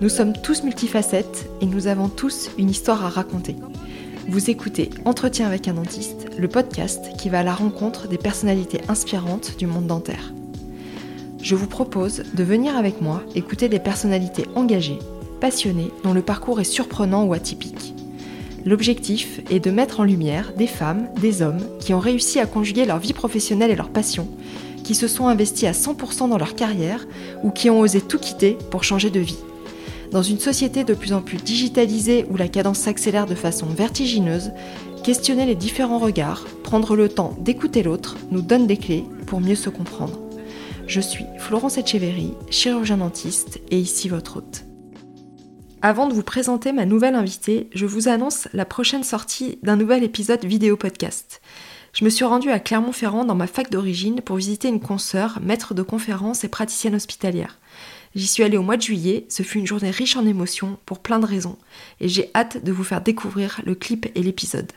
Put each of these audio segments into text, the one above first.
Nous sommes tous multifacettes et nous avons tous une histoire à raconter. Vous écoutez Entretien avec un dentiste, le podcast qui va à la rencontre des personnalités inspirantes du monde dentaire. Je vous propose de venir avec moi écouter des personnalités engagées, passionnées, dont le parcours est surprenant ou atypique. L'objectif est de mettre en lumière des femmes, des hommes qui ont réussi à conjuguer leur vie professionnelle et leur passion, qui se sont investis à 100% dans leur carrière ou qui ont osé tout quitter pour changer de vie. Dans une société de plus en plus digitalisée où la cadence s'accélère de façon vertigineuse, questionner les différents regards, prendre le temps d'écouter l'autre nous donne des clés pour mieux se comprendre. Je suis Florence Etcheverry, chirurgien dentiste et ici votre hôte. Avant de vous présenter ma nouvelle invitée, je vous annonce la prochaine sortie d'un nouvel épisode vidéo podcast. Je me suis rendue à Clermont-Ferrand dans ma fac d'origine pour visiter une consoeur, maître de conférences et praticienne hospitalière. J'y suis allée au mois de juillet, ce fut une journée riche en émotions pour plein de raisons, et j'ai hâte de vous faire découvrir le clip et l'épisode.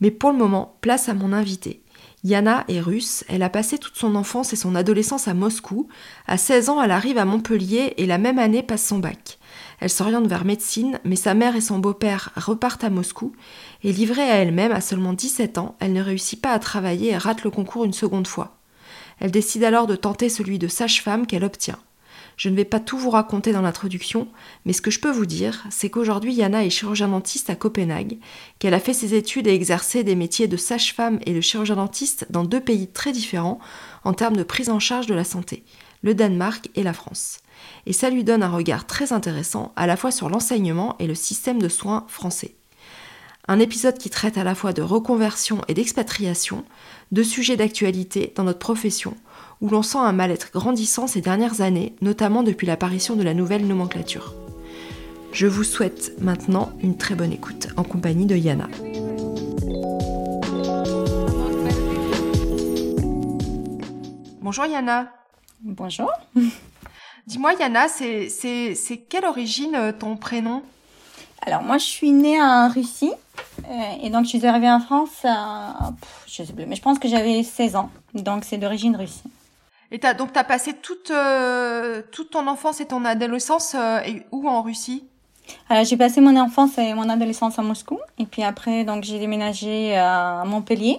Mais pour le moment, place à mon invité. Yana est russe, elle a passé toute son enfance et son adolescence à Moscou. À 16 ans, elle arrive à Montpellier et la même année passe son bac. Elle s'oriente vers médecine, mais sa mère et son beau-père repartent à Moscou, et livrée à elle-même à seulement 17 ans, elle ne réussit pas à travailler et rate le concours une seconde fois. Elle décide alors de tenter celui de sage-femme qu'elle obtient. Je ne vais pas tout vous raconter dans l'introduction, mais ce que je peux vous dire, c'est qu'aujourd'hui Yana est chirurgien dentiste à Copenhague, qu'elle a fait ses études et exercé des métiers de sage-femme et de chirurgien dentiste dans deux pays très différents en termes de prise en charge de la santé, le Danemark et la France. Et ça lui donne un regard très intéressant à la fois sur l'enseignement et le système de soins français. Un épisode qui traite à la fois de reconversion et d'expatriation, de sujets d'actualité dans notre profession, où l'on sent un mal-être grandissant ces dernières années, notamment depuis l'apparition de la nouvelle nomenclature. Je vous souhaite maintenant une très bonne écoute en compagnie de Yana. Bonjour Yana. Bonjour. Dis-moi Yana, c'est quelle origine euh, ton prénom? Alors moi je suis née en Russie euh, et donc je suis arrivée en France, je sais plus, mais je pense que j'avais 16 ans, donc c'est d'origine russe. Et as, donc, tu as passé toute, euh, toute ton enfance et ton adolescence euh, où en Russie? Alors, j'ai passé mon enfance et mon adolescence à Moscou. Et puis après, donc, j'ai déménagé à Montpellier.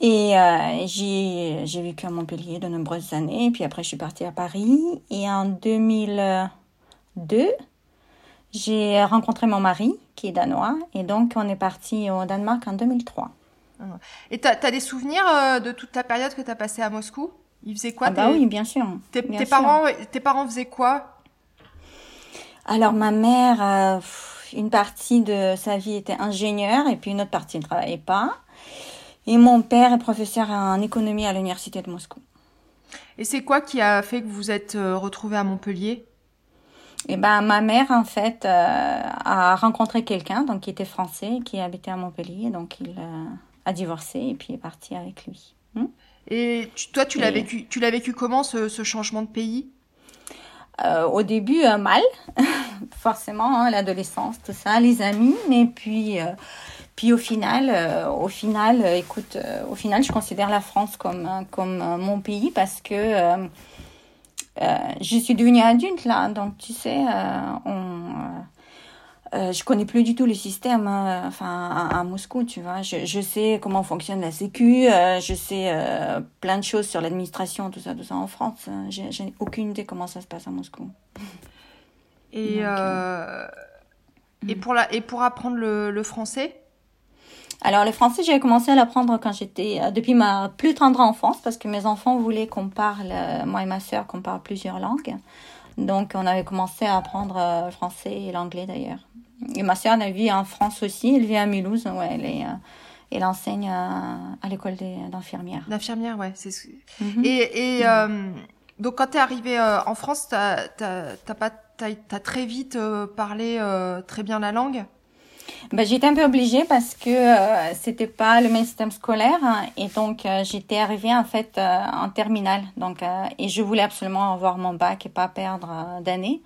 Et euh, j'ai vécu à Montpellier de nombreuses années. Et puis après, je suis partie à Paris. Et en 2002, j'ai rencontré mon mari, qui est danois. Et donc, on est parti au Danemark en 2003. Et tu as, des souvenirs euh, de toute ta période que tu as passée à Moscou? Ils faisaient quoi ah bah oui, bien sûr. Tes, parents, tes parents faisaient quoi? Alors ma mère, euh, une partie de sa vie était ingénieure et puis une autre partie ne travaillait pas. Et mon père est professeur en économie à l'université de Moscou. Et c'est quoi qui a fait que vous êtes euh, retrouvés à Montpellier? Eh ben ma mère en fait a rencontré quelqu'un donc qui était français qui habitait à Montpellier donc il a divorcé et puis est parti avec lui. Hmm? et toi, tu l'as vécu, tu l'as vécu comment ce, changement de pays? Euh, Au début, euh, mal, forcément, hein, l'adolescence, tout ça, les amis, mais puis, euh, puis au final, au final, écoute, au final, je considère la France comme comme mon pays parce que je suis devenue adulte là, donc tu sais, on euh, je connais plus du tout le système hein, enfin à, Moscou tu vois. Je, je sais comment fonctionne la sécu euh, je sais euh, plein de choses sur l'administration tout ça tout ça en France j'ai aucune idée comment ça se passe à Moscou. Et euh, et pour la et pour apprendre le, le français? Alors le français j'ai commencé à l'apprendre quand j'étais depuis ma plus tendre enfance parce que mes enfants voulaient qu'on parle moi et ma sœur qu'on parle plusieurs langues. Donc on avait commencé à apprendre le français et l'anglais d'ailleurs et ma sœur, elle vit en France aussi. Elle vit à Mulhouse. Ouais, elle, est, euh, elle enseigne à, à l'école d'infirmières. D'infirmières, ouais. C'est mhm. Et, et euh, donc, quand tu es arrivée euh, en France, tu as, pas, as, très vite parlé très bien la langue? Ben, j'étais un peu obligée parce que euh, c'était pas le même système scolaire hein, et donc j'étais arrivée en fait en terminale donc et je voulais absolument avoir mon bac et pas perdre d'année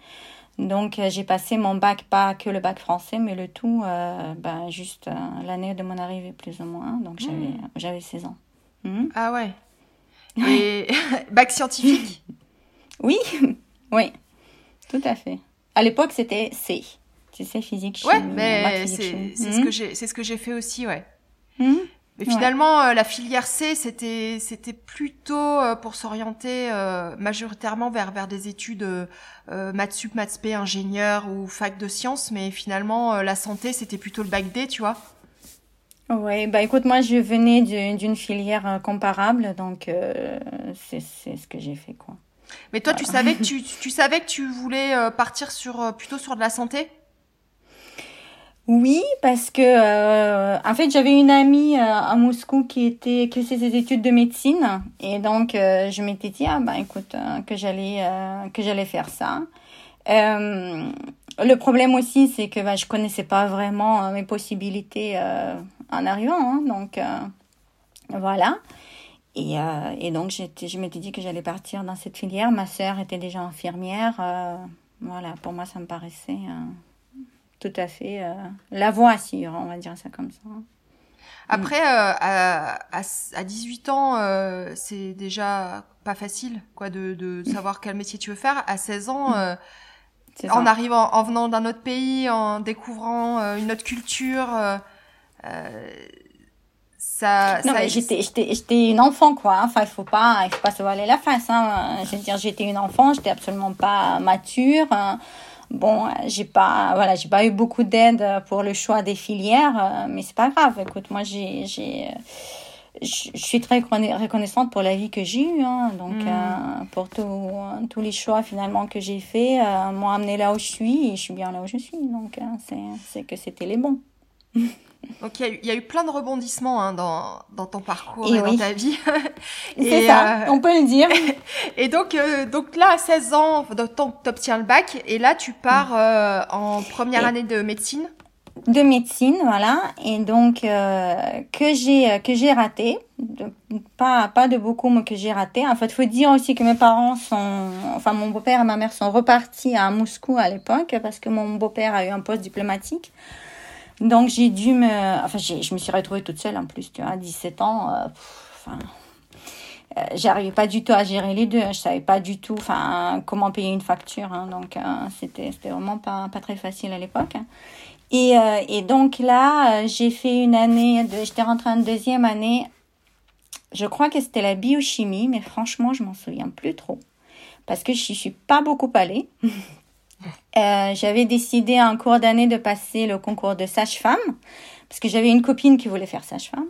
donc euh, j'ai passé mon bac, pas que le bac français, mais le tout, euh, ben, juste euh, l'année de mon arrivée plus ou moins. Donc j'avais, hmm. j'avais 16 ans. Hmm. Ah ouais. Et bac scientifique? Oui, oui, tout à fait. À l'époque, c'était C. Tu sais, physique, chimie. Ouais, mais c'est j'ai c'est ce que j'ai fait aussi, ouais. Mais finalement, euh, la filière C, c'était c'était plutôt euh, pour s'orienter euh, majoritairement vers vers des études euh, maths sup, maths p, ingénieur ou fac de sciences. Mais finalement, la santé, c'était plutôt le bac D, tu vois. Oui, bah écoute, moi je venais d'une filière comparable, donc c'est ce que j'ai fait, quoi. Mais toi, tu savais que tu, tu savais que tu voulais partir sur plutôt sur de la santé? Oui, parce que euh, en fait j'avais une amie euh, à Moscou qui était qui faisait ses études de médecine et donc euh, je m'étais dit ah ben écoute que j'allais que j'allais faire ça. le problème aussi c'est que ben, je connaissais pas vraiment mes possibilités en arrivant hein, donc voilà. Et, et donc j'étais je m'étais dit que j'allais partir dans cette filière. Ma sœur était déjà infirmière. voilà, pour moi ça me paraissait tout à fait euh, la voie sûre, on va dire ça comme ça. Après, euh, à, à, 18 ans, euh, c'est déjà pas facile quoi, de, de, savoir quel métier tu veux faire. À 16 ans, mm. en arrivant, en venant d'un autre pays, en découvrant une autre culture, ça, non, mais j'étais, j'étais, j'étais une enfant, quoi. Enfin, il faut pas, il faut pas se voiler la face. Hein. Je veux dire, j'étais une enfant, j'étais absolument pas mature. Hein. Bon, j'ai pas, voilà, j'ai pas eu beaucoup d'aide pour le choix des filières, euh, mais c'est pas grave. Écoute, moi, j'ai, j'ai, je suis très reconnaissante pour la vie que j'ai eue, hein. donc mm. euh, pour tous les choix finalement que j'ai fait, euh, m'ont amené là où je suis et je suis bien là où je suis. Donc c'est, c'est que c'était les bons. Donc il y, a eu plein de rebondissements hein, dans, dans ton parcours et, dans ta vie. C'est ça, euh, on peut le dire. Et donc, euh, donc là, à 16 ans, tu obtiens le bac et là, tu pars mm. euh, en première année de médecine. De médecine, voilà. Et donc, que j'ai que j'ai raté. pas, pas de beaucoup, mais que j'ai raté. En fait, il faut dire aussi que mes parents sont... Enfin, mon beau-père et ma mère sont repartis à Moscou à l'époque parce que mon beau-père a eu un poste diplomatique. Donc j'ai dû me... Enfin, je me suis retrouvée toute seule en plus, tu vois, à 17 ans. Euh, enfin, euh, j'arrivais pas du tout à gérer les deux. Je savais pas du tout enfin, comment payer une facture. Hein, donc euh, c'était vraiment pas, pas très facile à l'époque. Et, euh, et donc là, j'ai fait une année, de, j'étais rentrée en deuxième année. Je crois que c'était la biochimie, mais franchement, je m'en souviens plus trop. Parce que je suis pas beaucoup allée. Euh, j'avais décidé en cours d'année de passer le concours de sage-femme parce que j'avais une copine qui voulait faire sage-femme.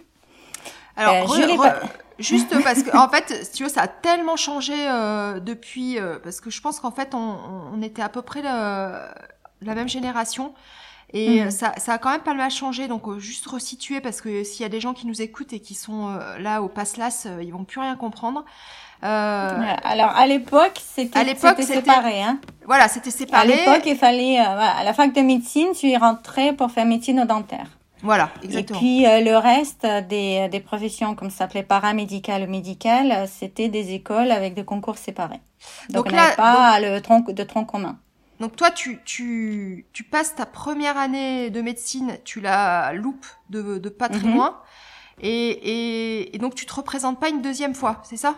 Alors, euh, juste parce que en fait, tu vois, ça a tellement changé euh, depuis parce que je pense qu'en fait, on, on, était à peu près la, la même génération. Et mhm. ça, ça a quand même pas mal changé, donc juste resituer parce que s'il y a des gens qui nous écoutent et qui sont là au Paslas, ils vont plus rien comprendre. Euh, alors à l'époque, c'était séparé. Hein. Voilà, c'était séparé. À l'époque, il fallait, euh, à la fac de médecine, tu y rentrais pour faire médecine au dentaire. Voilà, exactement. Et puis euh, le reste des, des professions, comme ça s'appelait paramédical ou médical, c'était des écoles avec des concours séparés. Donc, on n'avait pas le tronc, de tronc commun. Donc toi, tu, tu, tu passes ta première année de médecine, tu la loupes de, de pas très mhm. Et, et, donc tu te représentes pas une deuxième fois, c'est ça?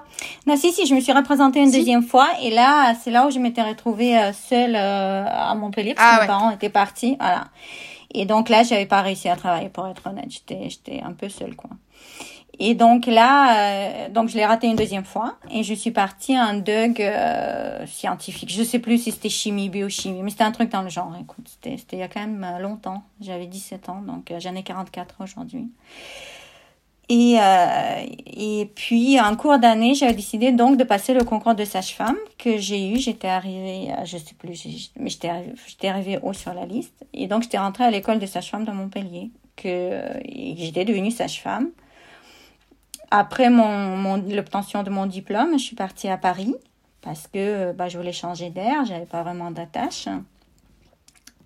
Non, si, si, je me suis représentée une deuxième fois. Et là, c'est là où je m'étais retrouvée euh, seule euh, à Montpellier parce que ah mes parents étaient partis. Voilà. Et donc là, j'avais pas réussi à travailler, pour être honnête. J'étais, j'étais un peu seule, quoi. Et donc là, euh, donc je l'ai raté une deuxième fois et je suis partie en DUG scientifique. Je sais plus si c'était chimie, biochimie, mais c'était un truc dans le genre. Écoute, c'était, c'était il y a quand même longtemps. J'avais 17 ans, donc j'en ai 44 aujourd'hui. Et, euh, et puis, en cours d'année, j'avais décidé donc de passer le concours de sage-femme que j'ai eu. J'étais arrivée, je sais plus, mais j'étais, j'étais arrivée haut sur la liste. Et donc, j'étais rentrée à l'école de sage-femme de Montpellier, que j'étais devenue sage-femme. Après mon, mon, l'obtention de mon diplôme, je suis partie à Paris parce que bah, je voulais changer d'air, j'avais pas vraiment d'attache.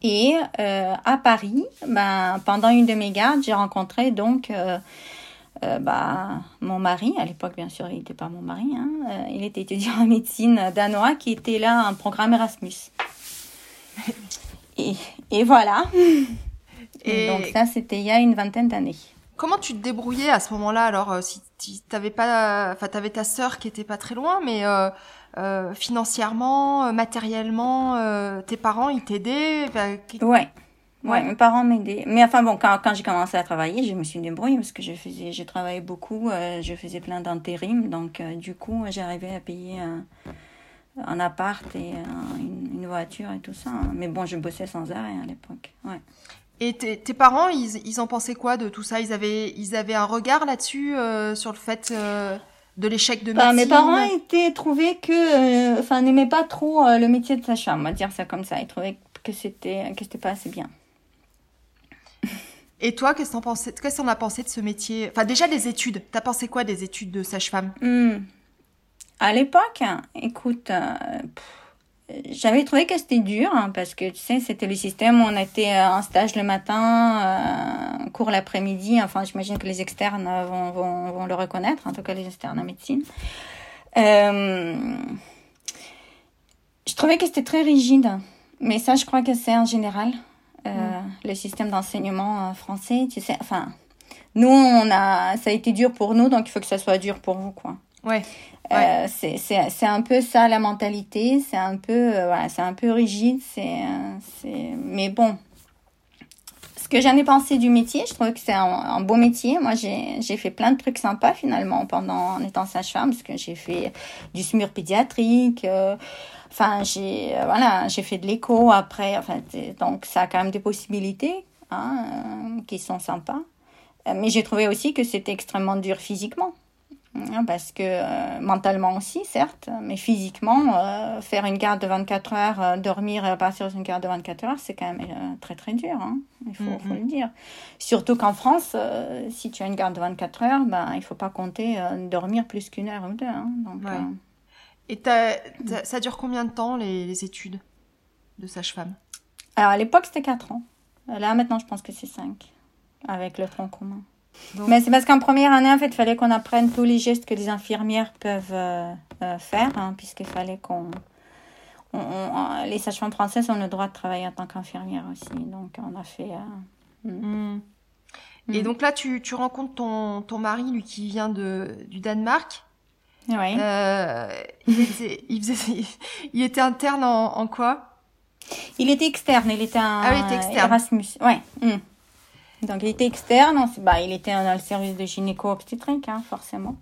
Et euh, à Paris, ben, pendant une de mes gardes, j'ai rencontré donc euh, euh, bah, mon mari, à l'époque bien sûr il n'était pas mon mari, hein, euh, il était étudiant en médecine danois qui était là en programme Erasmus. Et, et voilà. Et, donc ça c'était il y a une vingtaine d'années. comment tu te débrouillais à ce moment-là Alors, euh, si tu t'avais pas, enfin, t'avais ta sœur qui était pas très loin, mais euh, euh, financièrement, matériellement, tes parents, ils t'aidaient Ouais. Ouais, mes parents m'aidaient. Mais enfin bon, quand, quand j'ai commencé à travailler, je me suis débrouillée parce que je faisais, j'ai travaillé beaucoup, je faisais plein d'intérim, donc du coup, j'arrivais à payer un, un appart et une, voiture et tout ça. Hein. Mais bon, je bossais sans arrêt à l'époque. Ouais. Et tes parents, ils, ils, en pensaient quoi de tout ça? Ils avaient, ils avaient un regard là-dessus euh, sur le fait euh, de l'échec de bah, médecine? Mes parents étaient trouvés que, euh, enfin, n'aimaient pas trop le métier de sage-femme, on va dire ça comme ça. Ils trouvaient que c'était que c'était pas assez bien. Et toi, qu'est-ce qu'on qu'on a pensé de ce métier? Enfin, déjà des études. T'as pensé quoi des études de sage-femme? Hmm. À l'époque, écoute j'avais trouvé que c'était dur hein, parce que tu sais c'était le système où on était euh, en stage le matin euh, cours l'après-midi enfin j'imagine que les externes vont, vont, vont, le reconnaître en tout cas les externes en médecine euh, je trouvais que c'était très rigide mais ça je crois que c'est en général euh. Le système d'enseignement euh, français tu sais enfin nous on a ça a été dur pour nous donc il faut que ça soit dur pour vous quoi. Ouais. Euh, c'est un peu ça la mentalité, c'est un peu euh, voilà, c'est un peu rigide, c'est c'est mais bon. Que j'en ai pensé du métier, je trouve que c'est un, beau métier. Moi, j'ai fait plein de trucs sympas finalement pendant en étant sage-femme parce que j'ai fait du SMUR pédiatrique euh, j'ai voilà, j'ai fait de l'écho après enfin donc ça a quand même des possibilités hein, qui sont sympas. Mais j'ai trouvé aussi que c'était extrêmement dur physiquement. Hein, parce que euh, mentalement aussi, certes, mais physiquement, euh, faire une garde de 24 heures, euh, dormir et partir sur une garde de 24 heures, c'est quand même très très dur, hein, il faut, faut, le dire. Surtout qu'en France, si tu as une garde de 24 heures, ben, il ne faut pas compter dormir plus qu'une heure ou deux. Hein, donc, Et ça dure combien de temps les, les études de sage-femme? Alors à l'époque, c'était 4 ans. Là, maintenant, je pense que c'est 5, avec le tronc commun. Mais c'est parce qu'en première année, en fait, il fallait qu'on apprenne tous les gestes que les infirmières peuvent euh, euh, faire, hein, puisqu'il fallait qu'on. les sages-femmes françaises ont le droit de travailler en tant qu'infirmière aussi. Donc, on a fait. Euh, hmm. Hmm. Et donc là, tu, tu rencontres ton, ton mari, lui, qui vient de, du Danemark. Oui. il, était, il, faisait, il était interne en, en, quoi? Il était externe, il était un ah, il était externe. Erasmus. Ouais. Hmm. Donc, il était externe. Bah, il était dans le service de gynéco-obstétrique, hein, forcément.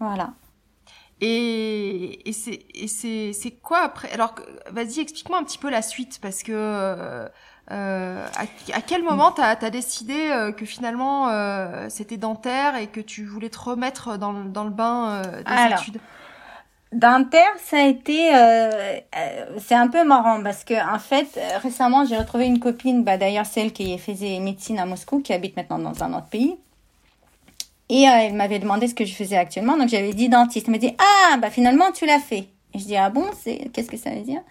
Voilà. Et, et c'est quoi après? Alors, vas-y, explique-moi un petit peu la suite, parce que euh, euh à, quel moment tu as, décidé euh, que finalement euh, c'était dentaire et que tu voulais te remettre dans, dans le bain des études? Dentaire, ça a été, euh, euh, c'est un peu marrant parce que en fait, euh, récemment, j'ai retrouvé une copine, bah d'ailleurs celle qui faisait médecine à Moscou, qui habite maintenant dans un autre pays, et elle m'avait demandé ce que je faisais actuellement, donc j'avais dit dentiste. Elle m'a dit ah bah finalement tu l'as fait. Et je dis ah bon c'est qu'est-ce que ça veut dire?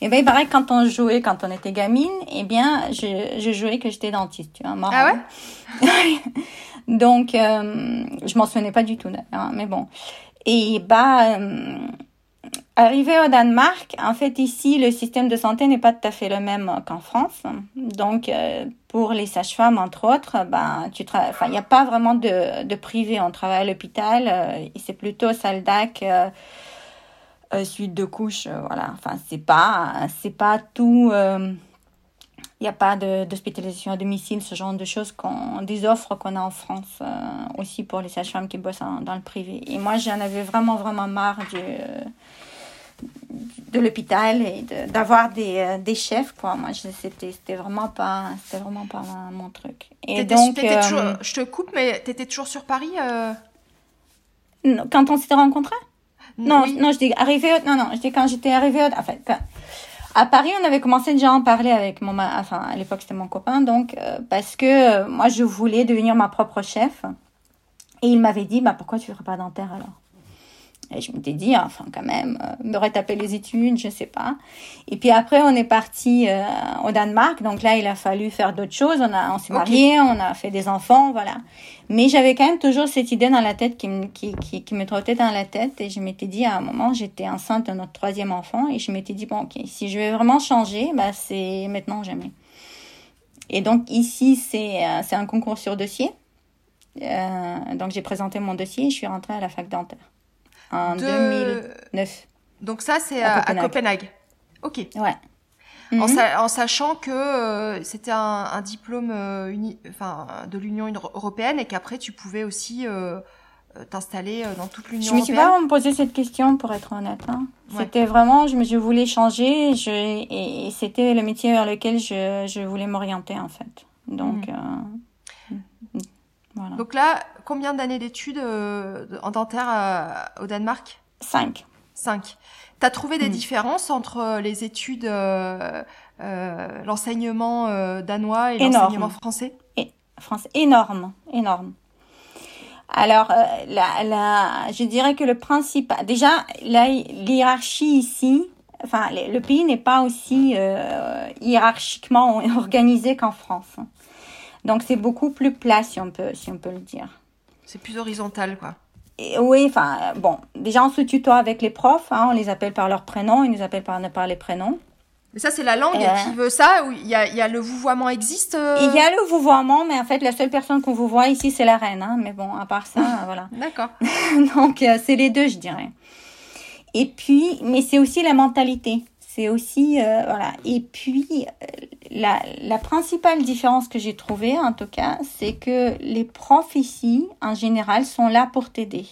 Et ben il paraît que quand on jouait, quand on était gamine, eh bien je, je jouais que j'étais dentiste, tu vois. Marrant. Ah ouais? donc je m'en souvenais pas du tout, hein, mais bon. Et bah, arrivé au Danemark, en fait ici le système de santé n'est pas tout à fait le même qu'en France. Donc euh, pour les sages-femmes entre autres, ben tu il n'y a pas vraiment de, privé. On travaille à l'hôpital, euh, c'est plutôt salle d'ac. suite de couches, voilà. Enfin, c'est pas, c'est pas tout il n'y a pas d'hospitalisation à domicile, ce genre de choses, des offres qu'on a en France euh, aussi pour les sages-femmes qui bossent dans le privé. Et moi, j'en avais vraiment, vraiment marre du, de l'hôpital et d'avoir des, euh, des chefs, quoi. Moi, c'était, vraiment pas, c'était vraiment pas mon truc. Et donc, euh, je te coupe, mais tu étais toujours sur Paris Quand on s'était rencontrés? Non, non, je dis arrivé, non, non, je dis quand j'étais arrivée, enfin, à Paris, on avait commencé déjà à en parler avec mon, enfin à l'époque c'était mon copain, donc euh, parce que euh, moi je voulais devenir ma propre chef, et il m'avait dit bah pourquoi tu ferais pas dentaire alors? Et je m'étais dit, enfin quand même, euh, me retaper les études, je sais pas. Et puis après, on est parti euh, au Danemark. Donc là, il a fallu faire d'autres choses. On a, on s'est marié, on a fait des enfants, voilà. Mais j'avais quand même toujours cette idée dans la tête qui me, qui, qui, qui me trottait dans la tête. Et je m'étais dit, à un moment, j'étais enceinte de notre troisième enfant. Et je m'étais dit, bon, ok, si je vais vraiment changer, bah, c'est maintenant ou jamais. Et donc ici, c'est, euh, c'est un concours sur dossier. Euh, donc j'ai présenté mon dossier et je suis rentrée à la fac dentaire en 2009. Donc ça, c'est à, Copenhague. Ok. Ouais. En, mhm. en, sachant que euh, c'était un, un, diplôme euh, uni, de l'Union européenne et qu'après tu pouvais aussi euh, t'installer dans toute l'Union européenne. Je me suis pas posé cette question pour être honnête. Hein. C'était vraiment, je, je voulais changer je, et, c'était le métier vers lequel je, je voulais m'orienter en fait. Donc, mhm. voilà. Donc là, combien d'années d'études en dentaire au Danemark? Cinq. Cinq. Tu as trouvé des mm. différences entre euh, les études, euh, euh, l'enseignement euh, danois et l'enseignement français? Et, français Énorme, énorme. Alors, euh, la, la, je dirais que le principe, déjà, la hiérarchie ici, enfin, le, pays n'est pas aussi hiérarchiquement organisé qu'en France. Donc, c'est beaucoup plus plat, si on peut, si on peut le dire. C'est plus horizontal, quoi oui, enfin, bon, déjà on se tutoie avec les profs, hein, on les appelle par leur prénom, ils nous appellent par, par les prénoms. Mais ça, c'est la langue euh, qui veut ça ou il y a, y a le vouvoiement existe euh Il y a le vouvoiement, mais en fait, la seule personne qu'on vous voit ici, c'est la reine. Hein, mais bon, à part ça, voilà. D'accord. Donc, euh, c'est les deux, je dirais. Et puis, mais c'est aussi la mentalité. C'est aussi, voilà. Et puis, la, la principale différence que j'ai trouvée, en tout cas, c'est que les profs ici, en général, sont là pour t'aider.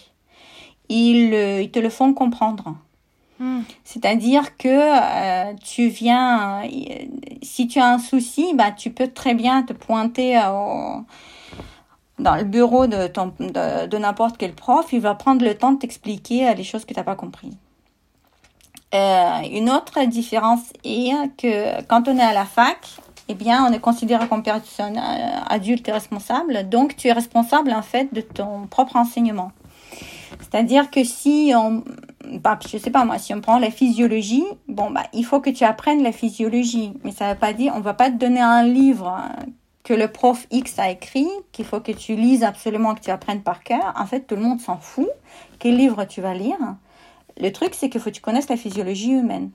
Ils, ils te le font comprendre. Hmm. C'est-à-dire que euh, tu viens, euh, si tu as un souci, bah, tu peux très bien te pointer euh, dans le bureau de, ton, de, de n'importe quel prof. Il va prendre le temps de t'expliquer les choses que tu n'as pas comprises. Une autre différence est que quand on est à la fac, eh bien, on est considéré comme personne adulte et responsable. Donc, tu es responsable, en fait, de ton propre enseignement. C'est-à-dire que si on, bah, je sais pas moi, si on prend la physiologie, bon, bah, il faut que tu apprennes la physiologie. Mais ça veut pas dire, on va pas te donner un livre hein, que le prof X a écrit, qu'il faut que tu lises absolument, que tu apprennes par cœur. En fait, tout le monde s'en fout. Quel livre tu vas lire? Le truc, c'est qu'il faut que tu connaisses la physiologie humaine.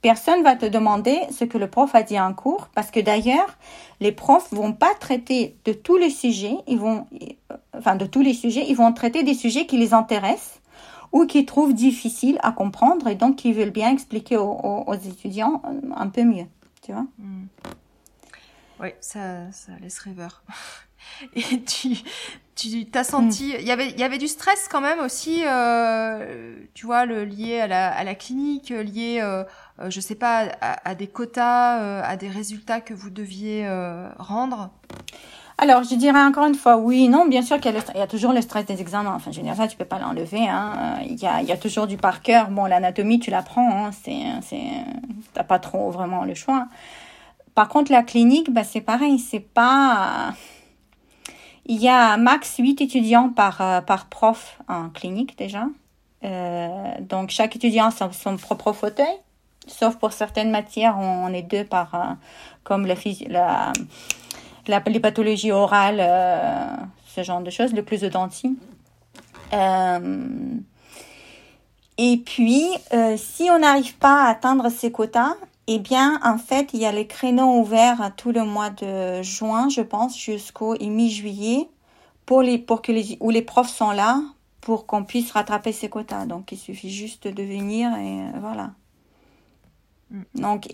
Personne va te demander ce que le prof a dit en cours, parce que d'ailleurs, les profs vont pas traiter de tous les sujets, ils vont, enfin, de tous les sujets, ils vont traiter des sujets qui les intéressent ou qu'ils trouvent difficiles à comprendre et donc qui veulent bien expliquer aux, étudiants un peu mieux, tu vois. Hmm. Oui, ça, ça laisse rêveur. Et tu, tu t'as senti, il y avait, y avait du stress quand même aussi, euh, tu vois, lié à la, à la clinique, lié, euh, euh je sais pas, à, des quotas, euh, à des résultats que vous deviez rendre? Alors, je dirais encore une fois, oui, non, bien sûr qu'il y, a toujours le stress des examens. Enfin, je veux dire, ça, tu peux pas l'enlever. Hein. Il, y a, il y a toujours du par cœur. Bon, l'anatomie, tu l'apprends. Hein. C'est, t'as pas trop vraiment le choix. Par contre, la clinique, bah, c'est pareil. C'est pas, il y a max 8 étudiants par, euh, par prof en clinique déjà. Euh, donc chaque étudiant a son, propre fauteuil, sauf pour certaines matières, on, est deux par, euh, comme la, la, la, les pathologies orales, ce genre de choses, le plus de et puis, si on n'arrive pas à atteindre ces quotas, eh bien, en fait, il y a les créneaux ouverts tout le mois de juin, je pense, jusqu'au mi-juillet, pour les, pour que les, où les profs sont là pour qu'on puisse rattraper ces quotas. Donc, il suffit juste de venir et euh, voilà. Mm. Donc,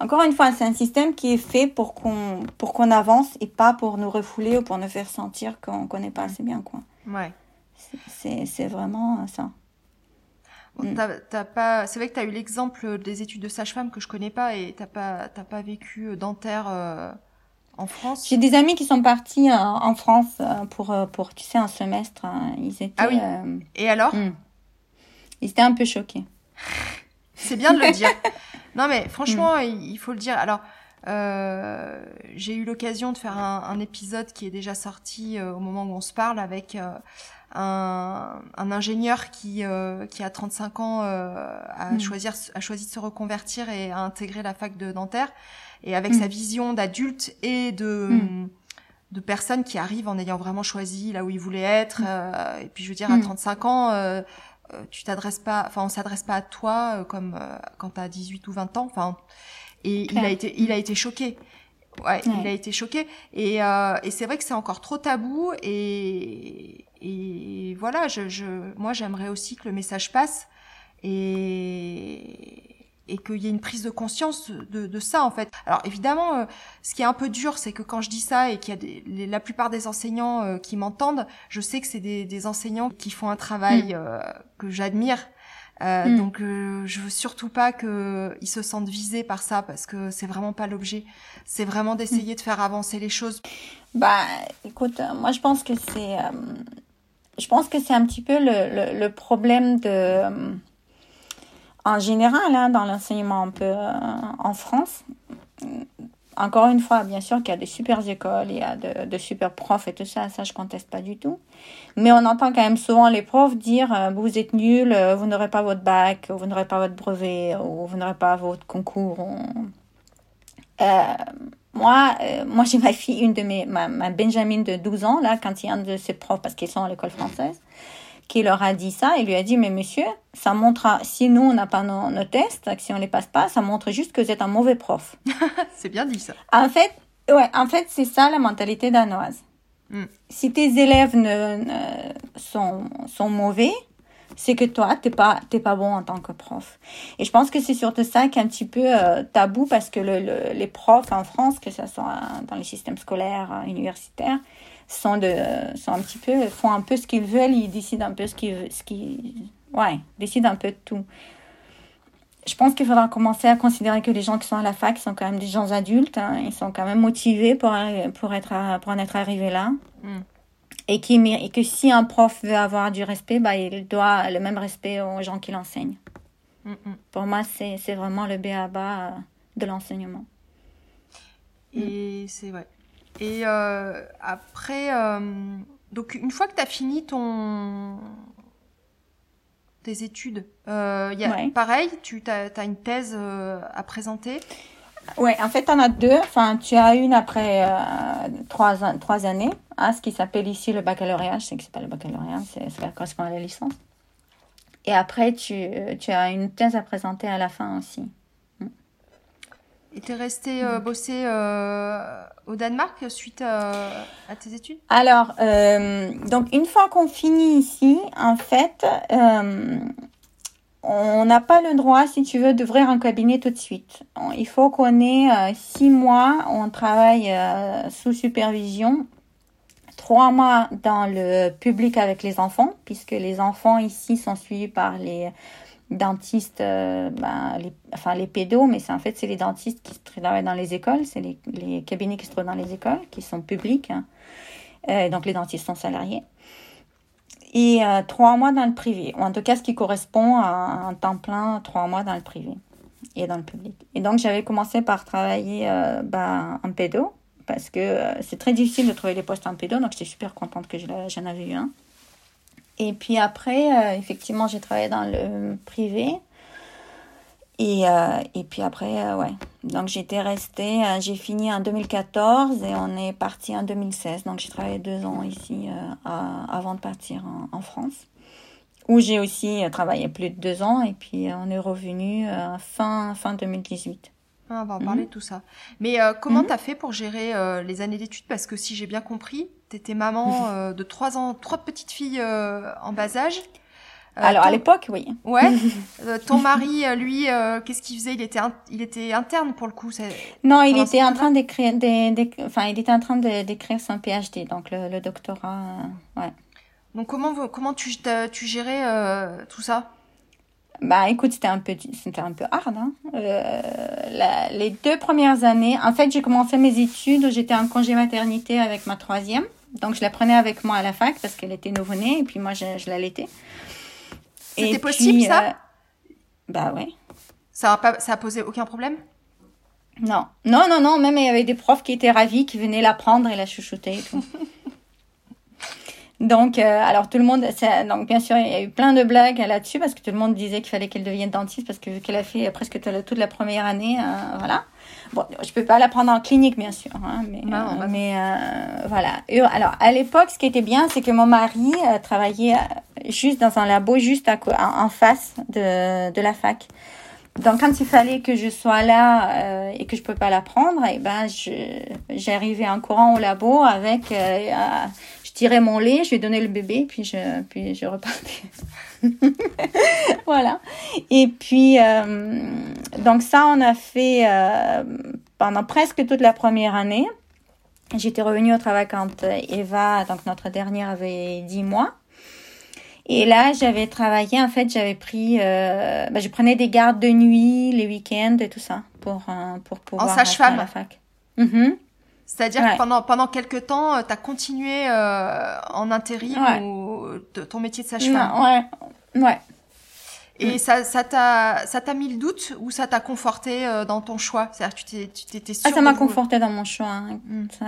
encore une fois, c'est un système qui est fait pour qu'on pour qu'on avance et pas pour nous refouler ou pour nous faire sentir qu'on connaît pas assez bien, quoi. Ouais. C'est vraiment ça. Mm. pas, c'est vrai que tu as eu l'exemple des études de sage-femme que je connais pas et t'as pas, t'as pas vécu dentaire euh, en France. J'ai des amis qui sont partis euh, en France euh, pour, pour, tu sais, un semestre. Hein. Ils étaient. Ah oui. Et alors? Mm. Ils étaient un peu choqués. c'est bien de le dire. non mais franchement, mm. il faut le dire. Alors. j'ai eu l'occasion de faire un, un, épisode qui est déjà sorti au moment où on se parle avec un, un ingénieur qui, euh, qui a 35 ans euh, a, mm. choisi, a choisi de se reconvertir et a intégré la fac de dentaire. Et avec sa mm. vision d'adulte et de, mm. de personnes qui arrivent en ayant vraiment choisi là où il voulait être. Euh, et puis je veux dire, à 35 ans, euh, euh, tu t'adresses pas, enfin on s'adresse pas à toi comme quand tu as 18 ou 20 ans. Enfin, et il a été, il a été choqué Ouais, il a été choqué. Et, euh, et c'est vrai que c'est encore trop tabou. Et, et voilà, je, je, moi, j'aimerais aussi que le message passe et, et qu'il y ait une prise de conscience de, de ça, en fait. Alors, évidemment, euh, ce qui est un peu dur, c'est que quand je dis ça et qu'il y a des, la plupart des enseignants euh, qui m'entendent, je sais que c'est des, des, enseignants qui font un travail mm. euh, que j'admire euh, mm. Donc, euh, je veux surtout pas qu'ils se sentent visés par ça parce que c'est vraiment pas l'objet. C'est vraiment d'essayer de faire avancer les choses. Bah, écoute, moi je pense que c'est, je pense que c'est un petit peu le, problème de, en général, hein, dans l'enseignement peu en France encore une fois, bien sûr qu'il y a des super écoles, il y a de, super profs et tout ça, ça je conteste pas du tout. Mais on entend quand même souvent les profs dire euh, vous êtes euh, vous n'aurez pas votre bac, vous n'aurez pas votre brevet, ou vous n'aurez pas votre concours. Euh, moi, euh, moi j'ai ma fille, une de mes, ma, ma Benjamin de 12 ans, là, quand il y a un de ses profs, parce qu'ils sont à l'école française, qui leur a dit ça, il lui a dit, mais monsieur, ça montre, si nous, on n'a pas nos, nos, tests, si on les passe pas, ça montre juste que vous êtes un mauvais prof. c'est bien dit ça. En fait, ouais, en fait, c'est ça la mentalité danoise. Mm. Si tes élèves ne, sont, sont mauvais, c'est que toi, t'es pas, t'es pas bon en tant que prof. Et je pense que c'est surtout ça qui est un petit peu euh, tabou parce que le, le, les profs en France, que ce soit dans les systèmes scolaires, euh, universitaires, sont de sont un petit peu font un peu ce qu'ils veulent ils décident un peu ce qu'ils ce qui ouais décident un peu de tout je pense qu'il faudra commencer à considérer que les gens qui sont à la fac sont quand même des gens adultes hein, ils sont quand même motivés pour pour être pour en être arrivés là mm. Et qui et que si un prof veut avoir du respect bah il doit le même respect aux gens qui l'enseignent mm, mm. pour moi c'est vraiment le b à bas de l'enseignement et c'est vrai et euh, après, euh, donc une fois que tu as fini ton tes études, euh, y a, ouais. pareil, tu as, as, une thèse euh, à présenter? Oui, en fait, tu en as deux. Enfin, tu as une après euh, trois, trois années, hein, ce qui s'appelle ici le baccalauréat. Je sais que c'est pas le baccalauréat, c'est ça correspond à la licence. Et après, tu, tu as une thèse à présenter à la fin aussi. Et tu es resté euh, bosser euh, au Danemark suite à, à tes études? Alors, euh, donc une fois qu'on finit ici, en fait, euh, on n'a pas le droit, si tu veux, d'ouvrir un cabinet tout de suite. Il faut qu'on ait euh, six mois, on travaille euh, sous supervision, trois mois dans le public avec les enfants, puisque les enfants ici sont suivis par les dentistes, euh, ben, enfin les pédos, mais c'est en fait c'est les dentistes qui travaillent dans les écoles, c'est les, cabinets qui se trouvent dans les écoles, qui sont publics, hein. donc les dentistes sont salariés. Et euh, trois mois dans le privé, ou en tout cas ce qui correspond à un temps plein, trois mois dans le privé et dans le public. Et donc j'avais commencé par travailler euh, ben, en pédo, parce que euh, c'est très difficile de trouver des postes en pédo, donc j'étais super contente que j'en avais eu un. Et puis après, euh, effectivement, j'ai travaillé dans le privé. Et, euh, et puis après, euh, ouais. Donc j'étais restée, euh, j'ai fini en 2014 et on est parti en 2016. Donc j'ai travaillé deux ans ici euh, à, avant de partir en, en France. Où j'ai aussi travaillé plus de deux ans et puis on est revenu fin, fin 2018. Ah, on va en parler mmh. de tout ça. Mais euh, comment t'as fait pour gérer euh, les années d'études? Parce que si j'ai bien compris, t'étais maman euh, de trois ans, trois petites filles euh, en bas âge. Alors ton... à l'époque, oui. Ouais. ton mari, lui, qu'est-ce qu'il faisait? Il était, il était interne pour le coup. Non, il était en train d'écrire, enfin, il était en train d'écrire son PhD, donc le, le doctorat, ouais. Donc comment comment tu tu gérais tout ça? Bah écoute, c'était un peu c'était un peu hard. Hein. Euh, la, les deux premières années, en fait, j'ai commencé mes études, j'étais en congé maternité avec ma troisième, donc je la prenais avec moi à la fac parce qu'elle était nouveau-née et puis moi je, je l'allaitais. C'était possible ça euh, Bah ouais. Ça a pas, ça a posé aucun problème? Non, non, non, non. Même il y avait des profs qui étaient ravis, qui venaient la prendre et la chouchouter et tout. Donc, euh, alors tout le monde, donc bien sûr, il y a eu plein de blagues là-dessus parce que tout le monde disait qu'il fallait qu'elle devienne dentiste parce que vu qu'elle a fait presque toute la première année, euh, voilà. Bon, je peux pas la prendre en clinique, bien sûr, hein, mais, non, euh, mais euh, voilà. Et, alors, à l'époque, ce qui était bien, c'est que mon mari euh, travaillait juste dans un labo juste à, en, en face de, de la fac. donc quand il fallait que je sois là euh, et que je peux pas la prendre, et eh ben j'arrivais en courant au labo avec euh, je tirais mon lait, je lui donnais le bébé puis je puis je repartais. voilà. Et puis euh, donc ça on a fait pendant presque toute la première année. J'étais revenue au travail quand Eva, donc notre dernière, avait 10 mois. Et là, j'avais travaillé, en fait, j'avais pris, euh, ben, je prenais des gardes de nuit, les week-ends et tout ça pour, euh, pour pouvoir en sage-femme. la fac. Mm C'est-à-dire que pendant, pendant quelques temps, euh, tu as continué euh, en intérim ou ton métier de sage-femme Ouais, ouais. Et mm. ça, ça t'a, ça t'a mis le doute ou ça t'a conforté euh, dans ton choix? C'est-à-dire que tu t'es, tu t'étais sûre Ah, ça m'a conforté dans mon choix. Hein. Mm. Ça...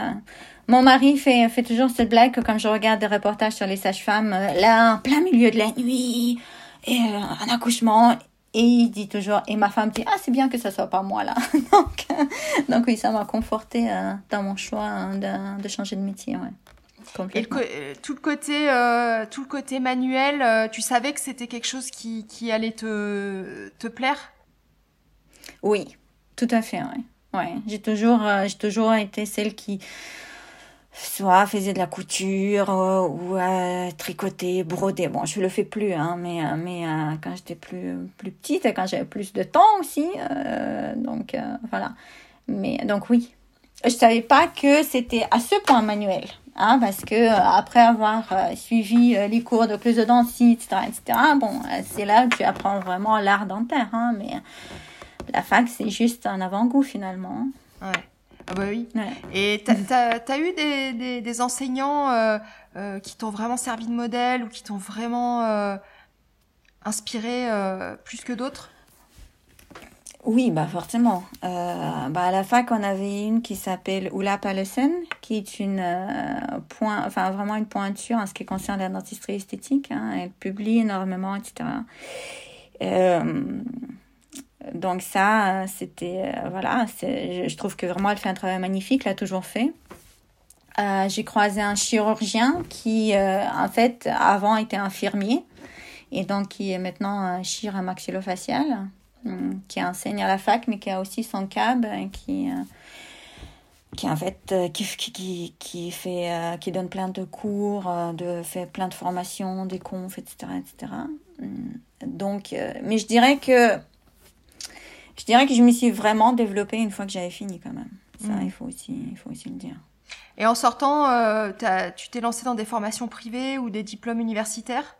Mon mari fait, fait toujours cette blague que quand je regarde des reportages sur les sages-femmes, euh, là, en plein milieu de la nuit, et euh, un accouchement, et il dit toujours, et ma femme dit, ah, c'est bien que ça soit pas moi là. donc, donc oui, ça m'a conforté dans mon choix hein, de, de changer de métier. Ouais. Et euh, tout le côté, euh, tout le côté manuel, euh, tu savais que c'était quelque chose qui, qui allait te, te plaire? Oui, tout à fait. Ouais. Ouais. J'ai toujours, j'ai toujours été celle qui soit faisait de la couture ou tricoter, broder. Bon, je le fais plus, hein, mais mais quand j'étais plus plus petite et quand j'avais plus de temps aussi, donc voilà. Mais donc oui, je savais pas que c'était à ce point manuel. Hein, parce que euh, après avoir euh, suivi euh, les cours de cloisodontie, etc., etc., bon, c'est là que tu apprends vraiment l'art dentaire, hein, mais la fac, c'est juste un avant-goût finalement. Ouais. Ah bah oui. Et tu as, eu des, des, des enseignants qui t'ont vraiment servi de modèle ou qui t'ont vraiment inspiré plus que d'autres? Oui, bah forcément. Euh, bah à la fac, on avait une qui s'appelle Oula Palesen, qui est une euh, point, enfin vraiment une pointure en ce qui concerne la dentisterie esthétique. Hein. Elle publie énormément, etc. Euh, donc ça, c'était euh, voilà, je, trouve que vraiment elle fait un travail magnifique, l'a toujours fait. Euh, j'ai croisé un chirurgien qui, en fait, avant était infirmier et donc qui est maintenant chirurgien maxillofacial qui enseigne à la fac, mais qui a aussi son cab, qui, euh, qui en fait, euh, qui, qui, qui, fait, euh, qui donne plein de cours, de, fait plein de formations, des confs, etc., etc. Donc, mais je dirais que, je dirais que je me suis vraiment développée une fois que j'avais fini quand même. Ça, mm. il faut aussi, il faut aussi le dire. Et en sortant, tu t'es lancée dans des formations privées ou des diplômes universitaires?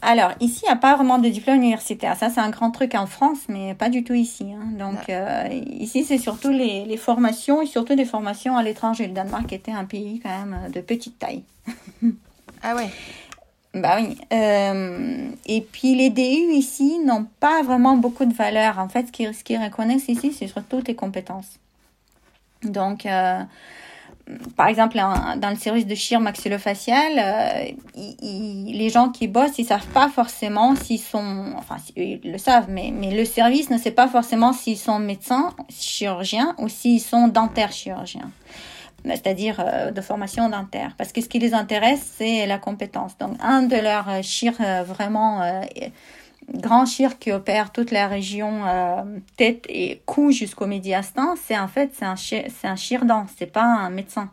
Alors, ici, il n'y a pas vraiment de diplôme universitaire. Ça, c'est un grand truc en France, mais pas du tout ici. Hein. Donc, euh, ici, c'est surtout les, les, formations et surtout des formations à l'étranger. Le Danemark était un pays quand même de petite taille. ah ouais bah oui. Euh, et puis les DU ici n'ont pas vraiment beaucoup de valeur. En fait, ce qu'ils reconnaissent ici, c'est surtout tes compétences. Donc, euh, par exemple, dans le service de chir maxillofacial, euh, les gens qui bossent, ils savent pas forcément s'ils sont, enfin, ils le savent, mais, mais le service ne sait pas forcément s'ils sont médecins, chirurgiens ou s'ils sont dentaires chirurgiens. C'est-à-dire euh, de formation dentaire. Parce que ce qui les intéresse, c'est la compétence. Donc, un de leurs chir euh, vraiment grand chir qui opère toute la région euh, tête et cou jusqu'au médiastin, c'est en fait c'est un c'est un c'est pas un médecin.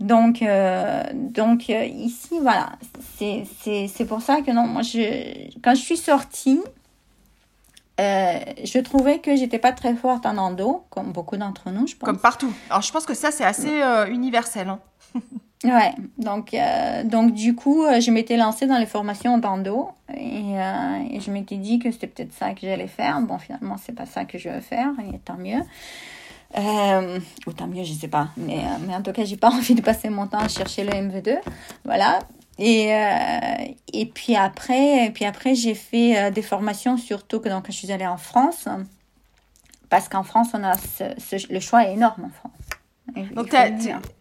Donc euh, donc euh, ici voilà, c'est pour ça que non, moi je quand je suis sortie je trouvais que j'étais pas très forte en endo, comme beaucoup d'entre nous, je pense. Comme partout. Alors je pense que ça c'est assez universel. Hein. Ouais, donc, euh, donc du coup, euh, je m'étais lancée dans les formations d'endo et, euh, et je m'étais dit que c'était peut-être ça que j'allais faire. Bon, finalement, c'est pas ça que je veux faire et tant mieux. ou tant mieux, je sais pas. Mais, mais en tout cas, j'ai pas envie de passer mon temps à chercher le MV2. Voilà. Et, et puis après, et puis après j'ai fait des formations, surtout que donc, je suis allée en France. Parce qu'en France, on a le choix est énorme en France. Donc,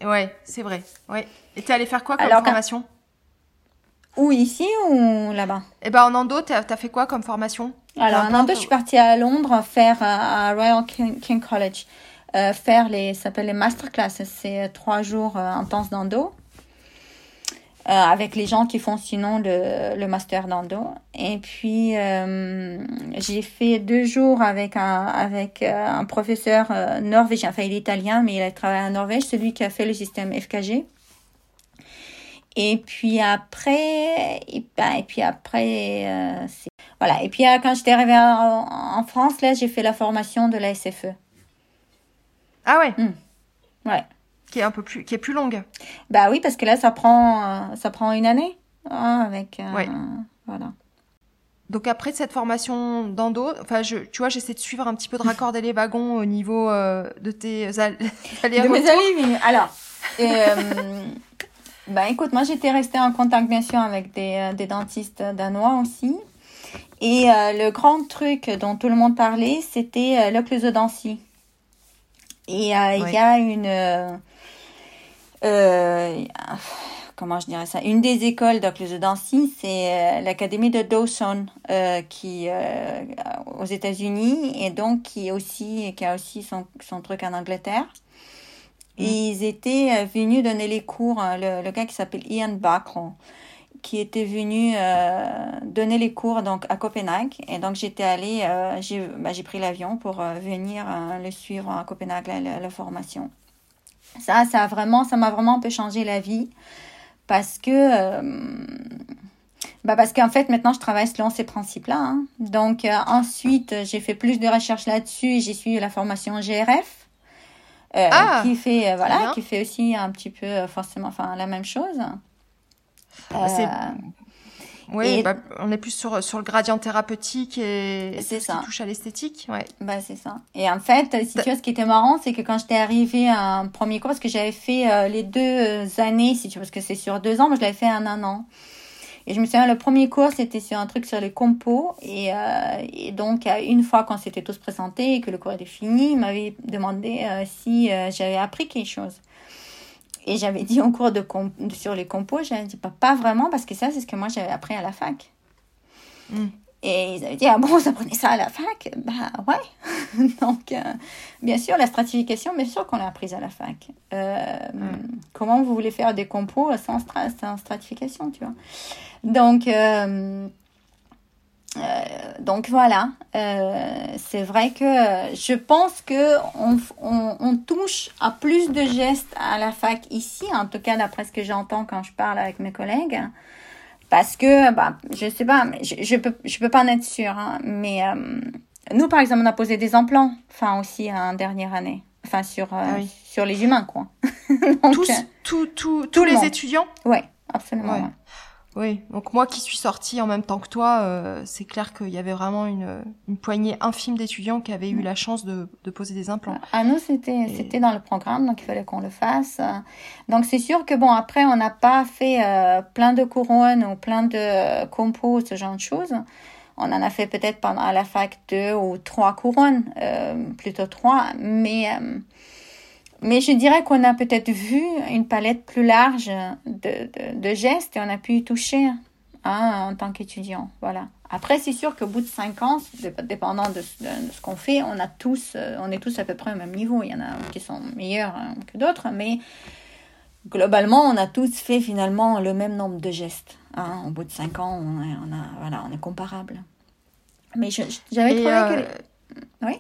ouais, c'est vrai. Ouais. Et t'es allé faire quoi comme formation? Où, ici ou là-bas Eh ben, en endo, t'as as fait quoi comme formation? Alors, en endo, je suis partie à Londres faire euh, à Royal King, College. Euh, faire les, ça s'appelle les masterclasses. C'est euh, trois jours intenses d'endo. Euh, avec les gens qui font sinon le, le master d'endo. Et puis, euh, j'ai fait deux jours avec un, avec, euh, un professeur norvégien. Enfin, il est italien, mais il a travaillé en Norvège, celui qui a fait le système FKG. Et puis après, et, ben, et puis après, voilà. Et puis quand j'étais arrivée en, en, France, là, j'ai fait la formation de la SFE. Ah ouais? Hmm. Ouais qui est un peu plus qui est plus longue. Bah oui parce que là ça prend euh, ça prend une année hein, avec euh, voilà. Donc après cette formation d'endo, enfin je tu vois j'essaie de suivre un petit peu de raccorder les wagons au niveau euh, de tes allers De mes allées alors bah écoute moi j'étais restée en contact bien sûr avec des, des dentistes danois aussi. Et le grand truc dont tout le monde parlait, c'était l'occlusodontie. Et il y a une, euh, comment je dirais ça? Une des écoles d'occlusodontie, c'est euh, l'académie de Dawson, euh, qui euh, aux États-Unis et donc qui aussi qui a aussi son, son truc en Angleterre. Mm. Ils étaient venus donner les cours. Le, le gars qui s'appelle Ian Bacron qui était venu donner les cours donc à Copenhague et donc j'étais allée j'ai bah, j'ai pris l'avion pour venir le suivre à Copenhague la, la formation ça, ça vraiment, ça m'a vraiment un peu changé la vie parce que, euh, bah parce qu'en fait maintenant je travaille selon ces principes-là. Hein. Donc euh, ensuite j'ai fait plus de recherches là-dessus et j'ai suivi la formation GRF. Euh, ah, qui fait voilà qui fait aussi un petit peu forcément enfin la même chose bah, oui, bah, on est plus sur, sur le gradient thérapeutique et c'est ça. qui touche à l'esthétique. Ouais. Bah, c'est ça. Et en fait, si tu vois, ce qui était marrant, c'est que quand j'étais arrivée à un premier cours, parce que j'avais fait euh, les deux années, si tu vois, parce que c'est sur deux ans, moi je l'avais fait en un an. Et je me souviens, le premier cours, c'était sur un truc sur les compos. Et, euh, et donc, une fois qu'on s'était tous présentés et que le cours était fini, il m'avait demandé euh, si j'avais appris quelque chose. Et j'avais dit en cours de sur les compos, j'avais dit pas, pas vraiment parce que ça, c'est ce que moi j'avais appris à la fac. Hmm. Et ils avaient dit, ah bon, vous apprenez ça à la fac? Bah ouais. Donc, euh, bien sûr, la stratification, bien sûr qu'on l'a apprise à la fac. Euh, comment vous voulez faire des compos sans, sans stratification, tu vois? Donc, euh, donc voilà, euh, c'est vrai que je pense que on, on, on, touche à plus de gestes à la fac ici, en tout cas d'après ce que j'entends quand je parle avec mes collègues, parce que bah je sais pas, je, je peux je peux pas en être sûre, hein, mais euh, nous par exemple on a posé des implants, enfin aussi en dernière année, enfin sur ah sur les humains quoi. tous, tous, tous, tous les étudiants? Ouais, absolument. Oui, donc moi qui suis sortie en même temps que toi, euh, c'est clair qu'il y avait vraiment une, une poignée infime d'étudiants qui avaient eu la chance de, de poser des implants. À nous, c'était c'était dans le programme, donc il fallait qu'on le fasse. Donc c'est sûr que bon, après, on n'a pas fait euh, plein de couronnes ou plein de compos, ce genre de choses. On en a fait peut-être pendant à la fac deux ou trois couronnes, euh, plutôt trois, mais mais je dirais qu'on a peut-être vu une palette plus large de, de, de, gestes et on a pu y toucher hein, en tant qu'étudiant. Voilà. Après, c'est sûr qu'au bout de cinq ans, dépendant de, de, ce qu'on fait, on a tous, euh, on est tous à peu près au même niveau. Il y en a qui sont meilleurs hein, que d'autres, mais globalement, on a tous fait finalement le même nombre de gestes. Hein. Au bout de cinq ans, on, on a, voilà, on est comparable. Mais j'avais trouvé euh... que... Oui?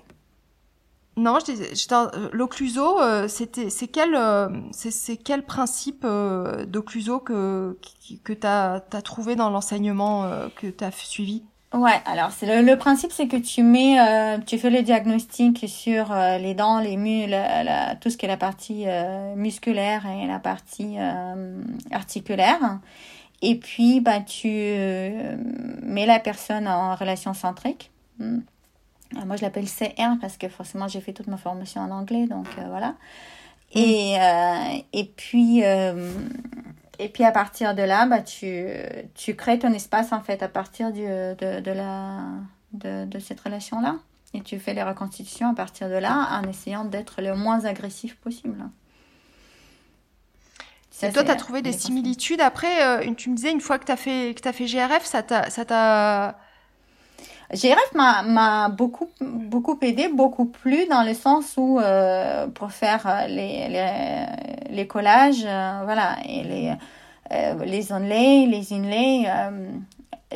Non, euh, l'occluso, euh, c'était, c'est quel, euh, c'est, quel principe d'occluso que, que tu as, trouvé dans l'enseignement que tu as suivi? Ouais, alors c'est le, principe, c'est que tu mets, tu fais le diagnostic sur les dents, les mules, tout ce qui est la partie musculaire et la partie articulaire. Et puis, bah, tu mets la personne en relation centrique. Hmm. Ah, moi, je l'appelle CR parce que forcément, j'ai fait toute ma formation en anglais, donc euh, voilà. Et, mm. euh, et puis, euh, et puis à partir de là, bah, tu, tu crées ton espace en fait à partir du, de, de, la, de, de cette relation-là. Et tu fais les reconstitutions à partir de là en essayant d'être le moins agressif possible. et toi, tu as trouvé des similitudes. Après, tu me disais, une fois que tu as, fait, que as fait GRF, ça t'a GRF m'a beaucoup beaucoup aidé, beaucoup plu dans le sens où euh, pour faire euh, les, les, les collages, euh, voilà, et les les onlays, les inlays,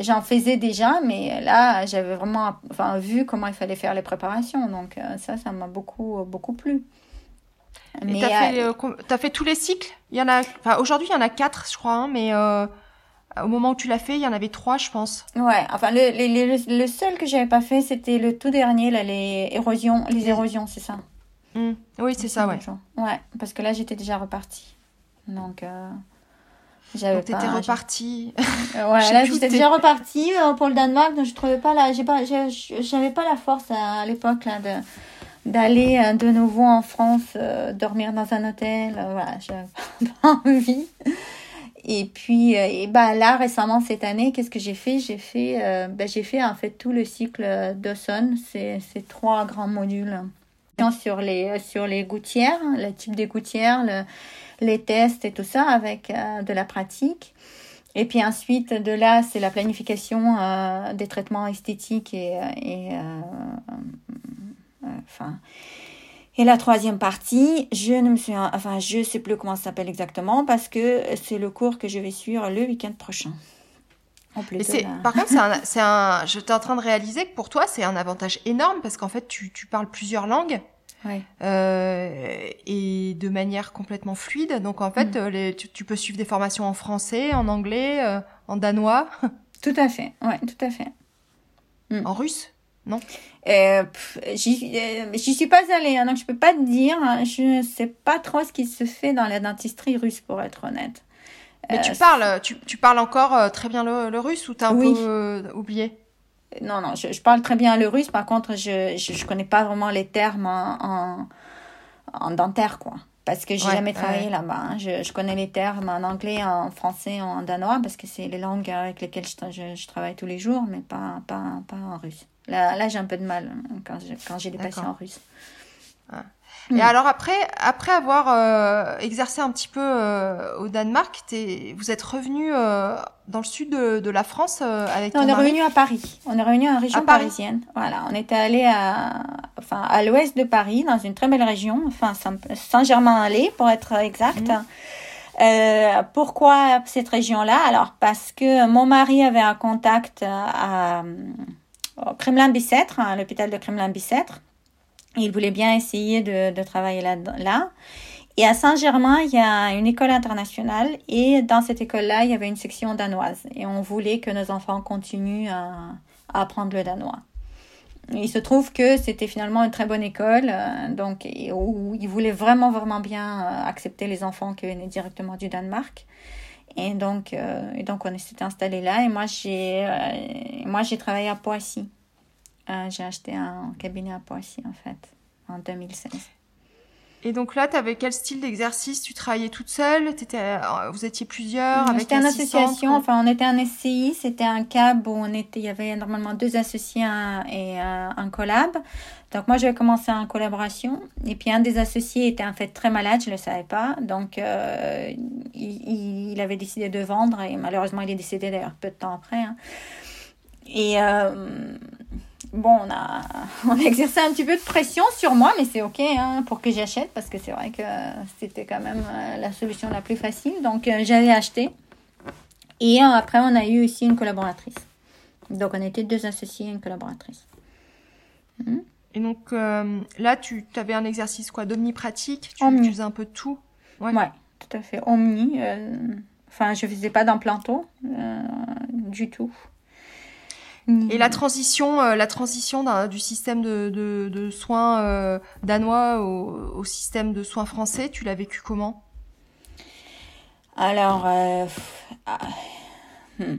j'en faisais déjà, mais là, j'avais vraiment enfin, vu comment il fallait faire les préparations. Donc, ça, ça m'a beaucoup, beaucoup plu. Mais tu as, fait tous les cycles? Il y en a, enfin, Aujourd'hui, il y en a quatre, je crois, hein, mais au moment où tu l'as fait, il y en avait trois, je pense. Ouais, enfin, le, le, le seul que j'avais pas fait, c'était le tout dernier, là, les érosions, les érosions, c'est ça. Mmh. Oui, c'est ça, ouais. Ouais, parce que là, j'étais déjà repartie. Donc, euh, j'avais pas. T'étais repartie. ouais, là, j'étais déjà repartie euh, pour le Danemark, donc je trouvais pas là, j'ai pas, j'avais pas la force à, l'époque là de d'aller euh, de nouveau en France, euh, dormir dans un hôtel, voilà, j'avais pas envie. Et puis, et bah, là, récemment, cette année, qu'est-ce que j'ai fait? J'ai fait, bah, j'ai fait en fait tout le cycle d'Osson, c'est trois grands modules sur les, sur les gouttières, le type des gouttières, le, les tests et tout ça avec euh, de la pratique. Et puis ensuite, de là, c'est la planification euh, des traitements esthétiques et, et euh, enfin. Et la troisième partie, je ne me suis, enfin, je sais plus comment ça s'appelle exactement parce que c'est le cours que je vais suivre le week-end prochain. Par contre, c'est un, un, je suis en train de réaliser que pour toi, c'est un avantage énorme parce qu'en fait, tu, tu, parles plusieurs langues. Euh, et de manière complètement fluide. Donc en fait, mm. euh, les, tu, peux suivre des formations en français, en anglais, euh, en danois. Tout à fait, ouais, tout à fait. Mm. En russe non euh, J'y suis pas allée, hein, donc je peux pas te dire. Hein. je sais pas trop ce qui se fait dans la dentisterie russe, pour être honnête. Mais tu, parles, tu, tu, parles encore euh, très bien le, russe ou t'as un peu euh, oublié? Non, non, je, je, parle très bien le russe. Par contre, je, je, connais pas vraiment les termes en, en, dentaire, quoi. Parce que j'ai jamais travaillé là-bas. Hein. Je, je, connais les termes en anglais, en français, en danois, parce que c'est les langues avec lesquelles je, je, travaille tous les jours, mais pas, pas, pas en russe. Là, là j'ai un peu de mal hein, quand j'ai des patients en russe. Ah. Et mm. alors après, après avoir euh, exercé un petit peu euh, au Danemark, vous êtes revenu euh, dans le sud de, de la France avec non, On est revenu à Paris. On est revenu en région parisienne. Voilà, on était allé à, enfin, à l'ouest de Paris, dans une très belle région, enfin Saint-Germain-en-Laye pour être exact. Mm. pourquoi cette région-là? Alors parce que mon mari avait un contact à, Kremlin-Bicêtre, à l'hôpital de Kremlin-Bicêtre. Il voulait bien essayer de, travailler là. Et à Saint-Germain, il y a une école internationale et dans cette école-là, il y avait une section danoise. Et on voulait que nos enfants continuent à, à apprendre le danois. il se trouve que c'était finalement une très bonne école, euh, donc où ils voulaient vraiment vraiment bien euh, accepter les enfants qui venaient directement du Danemark. Et donc, euh, et donc on s'était installé là. Et moi j'ai, moi j'ai travaillé à Poissy. Euh, j'ai acheté un cabinet à Poissy, en fait, en 2016. Et donc là, tu avais quel style d'exercice? Tu travaillais toute seule? Étais, euh, Vous étiez plusieurs C'était une association, enfin on était un SCI, c'était un cab où on était, il y avait normalement deux associés et un collab. Donc moi j'avais commencé en collaboration et puis un des associés était en fait très malade, je ne le savais pas. Donc euh, il, avait décidé de vendre et malheureusement il est décédé d'ailleurs peu de temps après. Hein. Et bon, on a, on exercé un petit peu de pression sur moi, mais c'est ok hein, pour que j'achète parce que c'est vrai que c'était quand même euh, la solution la plus facile. Donc euh, j'avais acheté. Et euh, après, on a eu aussi une collaboratrice. Donc on était deux associés et une collaboratrice. Hmm. Et donc là, tu avais un exercice quoi d'omnipratique tu, tu faisais un peu de tout Ouais, tout à fait. Omni. Enfin, je faisais pas d'implanto du tout. Et la transition, euh, la transition du système de, de, de soins euh, danois au, au, système de soins français, tu l'as vécu comment? Alors, euh, ah, hmm.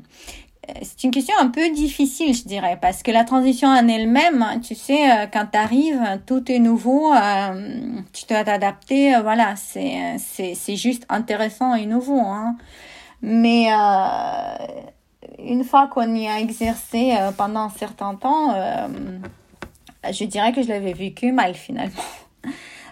C'est une question un peu difficile, je dirais, parce que la transition en elle-même, tu sais, quand tu arrives, tout est nouveau, tu dois t'adapter, voilà, c'est juste intéressant et nouveau. Hein. Mais une fois qu'on y a exercé euh, pendant un certain temps, euh, je dirais que je l'avais vécu mal finalement.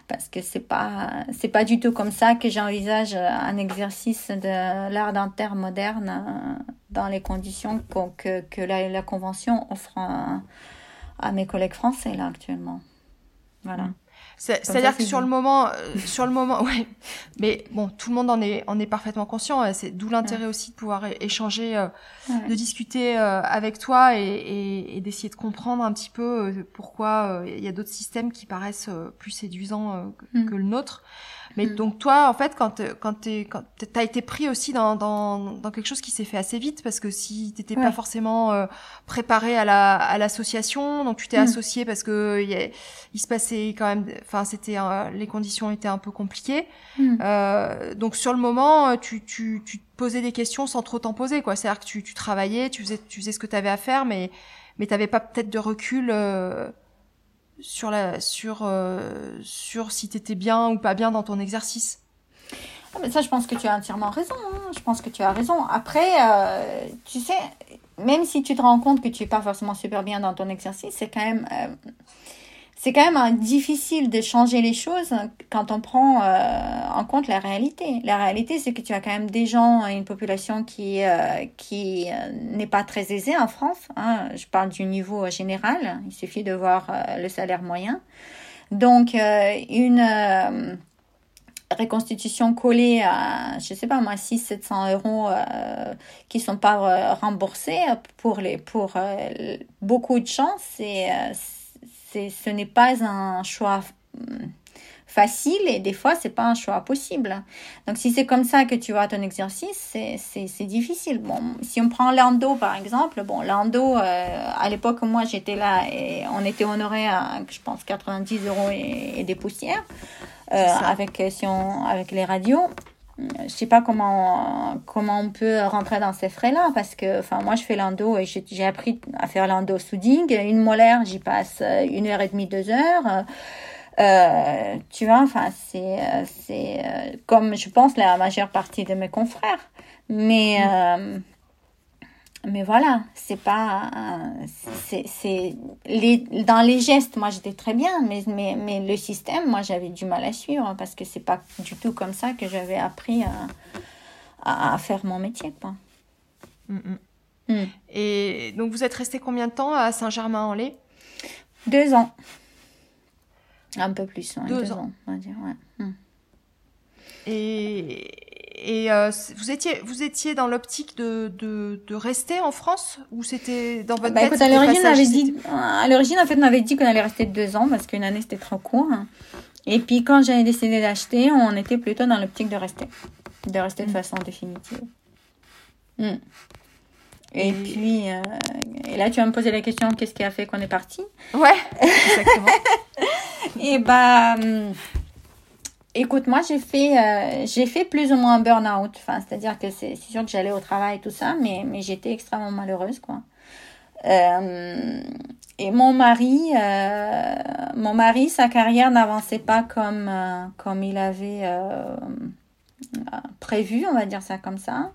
Parce que c'est pas, c'est pas du tout comme ça que j'envisage un exercice de l'art dentaire moderne euh, dans les conditions que, que la, convention offre à, mes collègues français là actuellement. Voilà. C'est-à-dire que sur le moment, euh, sur le moment, ouais. Mais bon, tout le monde en est, en est parfaitement conscient. Hein. C'est d'où l'intérêt aussi de pouvoir échanger, euh, de discuter euh, avec toi et, et, d'essayer de comprendre un petit peu pourquoi il y a d'autres systèmes qui paraissent plus séduisants que, mm. que le nôtre. Mais mm. donc toi, en fait, quand quand t'es quand t'as été pris aussi dans, dans dans quelque chose qui s'est fait assez vite parce que si t'étais pas forcément euh, préparé à la à l'association, donc tu t'es mm. associé parce que il, il se passait quand même, enfin c'était les conditions étaient un peu compliquées. Mm. Euh, donc sur le moment, tu tu tu te posais des questions sans trop t'en poser quoi. C'est-à-dire que tu tu travaillais, tu faisais tu faisais ce que tu avais à faire, mais mais t'avais pas peut-être de recul. Euh, sur la sur euh, sur si t'étais bien ou pas bien dans ton exercice. Ah, ça, je pense que tu as entièrement raison. Hein. Je pense que tu as raison. Après, euh, tu sais, même si tu te rends compte que tu es pas forcément super bien dans ton exercice, c'est quand même euh, c'est quand même difficile de changer les choses quand on prend euh, en compte la réalité. La réalité, c'est que tu as quand même des gens, une population qui, euh, qui euh, n'est pas très aisée en France. Hein. Je parle du niveau général. Il suffit de voir le salaire moyen. Donc, une reconstitution collée à, je sais pas moi, 600-700 euros qui sont pas remboursés pour, les, pour beaucoup de gens, c'est ce n'est pas un choix hum, facile et des fois c'est pas un choix possible. Donc si c'est comme ça que tu vois ton exercice, c'est difficile. Bon, si on prend l'endo par exemple, bon l'endo euh, à l'époque moi j'étais là et on était honoré à je pense 90 euros et, des poussières euh, avec si on avec les radios je sais pas comment comment on peut rentrer dans ces frais là parce que enfin moi je fais l'endo et j'ai appris à faire l'endo souding une molaire j'y passe une heure et demie deux heures. Euh, tu vois enfin c'est c'est euh, comme je pense la majeure partie de mes confrères. Mais mm. euh, mais voilà, c'est pas, c'est, les, dans les gestes, moi j'étais très bien, mais, mais, mais le système, moi j'avais du mal à suivre parce que c'est pas du tout comme ça que j'avais appris à, à, faire mon métier, quoi. Mm, mm. Mm. Et donc vous êtes resté combien de temps à Saint-Germain-en-Laye? Deux ans. Un peu plus, deux, ans. on va dire, ouais. Et, et euh, vous étiez vous étiez dans l'optique de, de, de, rester en France ou c'était dans votre bah, tête écoute, à l'origine on avait dit à l'origine en fait on avait dit qu'on allait rester deux ans parce qu'une année c'était trop court et puis quand j'avais décidé d'acheter on était plutôt dans l'optique de rester de rester de mm. façon définitive mm. et, puis euh, et là tu vas me poser la question qu'est-ce qui a fait qu'on est parti? Ouais exactement et bah hum, Écoute, moi j'ai fait euh, j'ai fait plus ou moins un burn-out. Enfin, c'est-à-dire que c'est sûr que j'allais au travail et tout ça, mais, mais j'étais extrêmement malheureuse, quoi. Euh, et mon mari, euh, mon mari, sa carrière n'avançait pas comme comme il avait prévu, on va dire ça comme ça.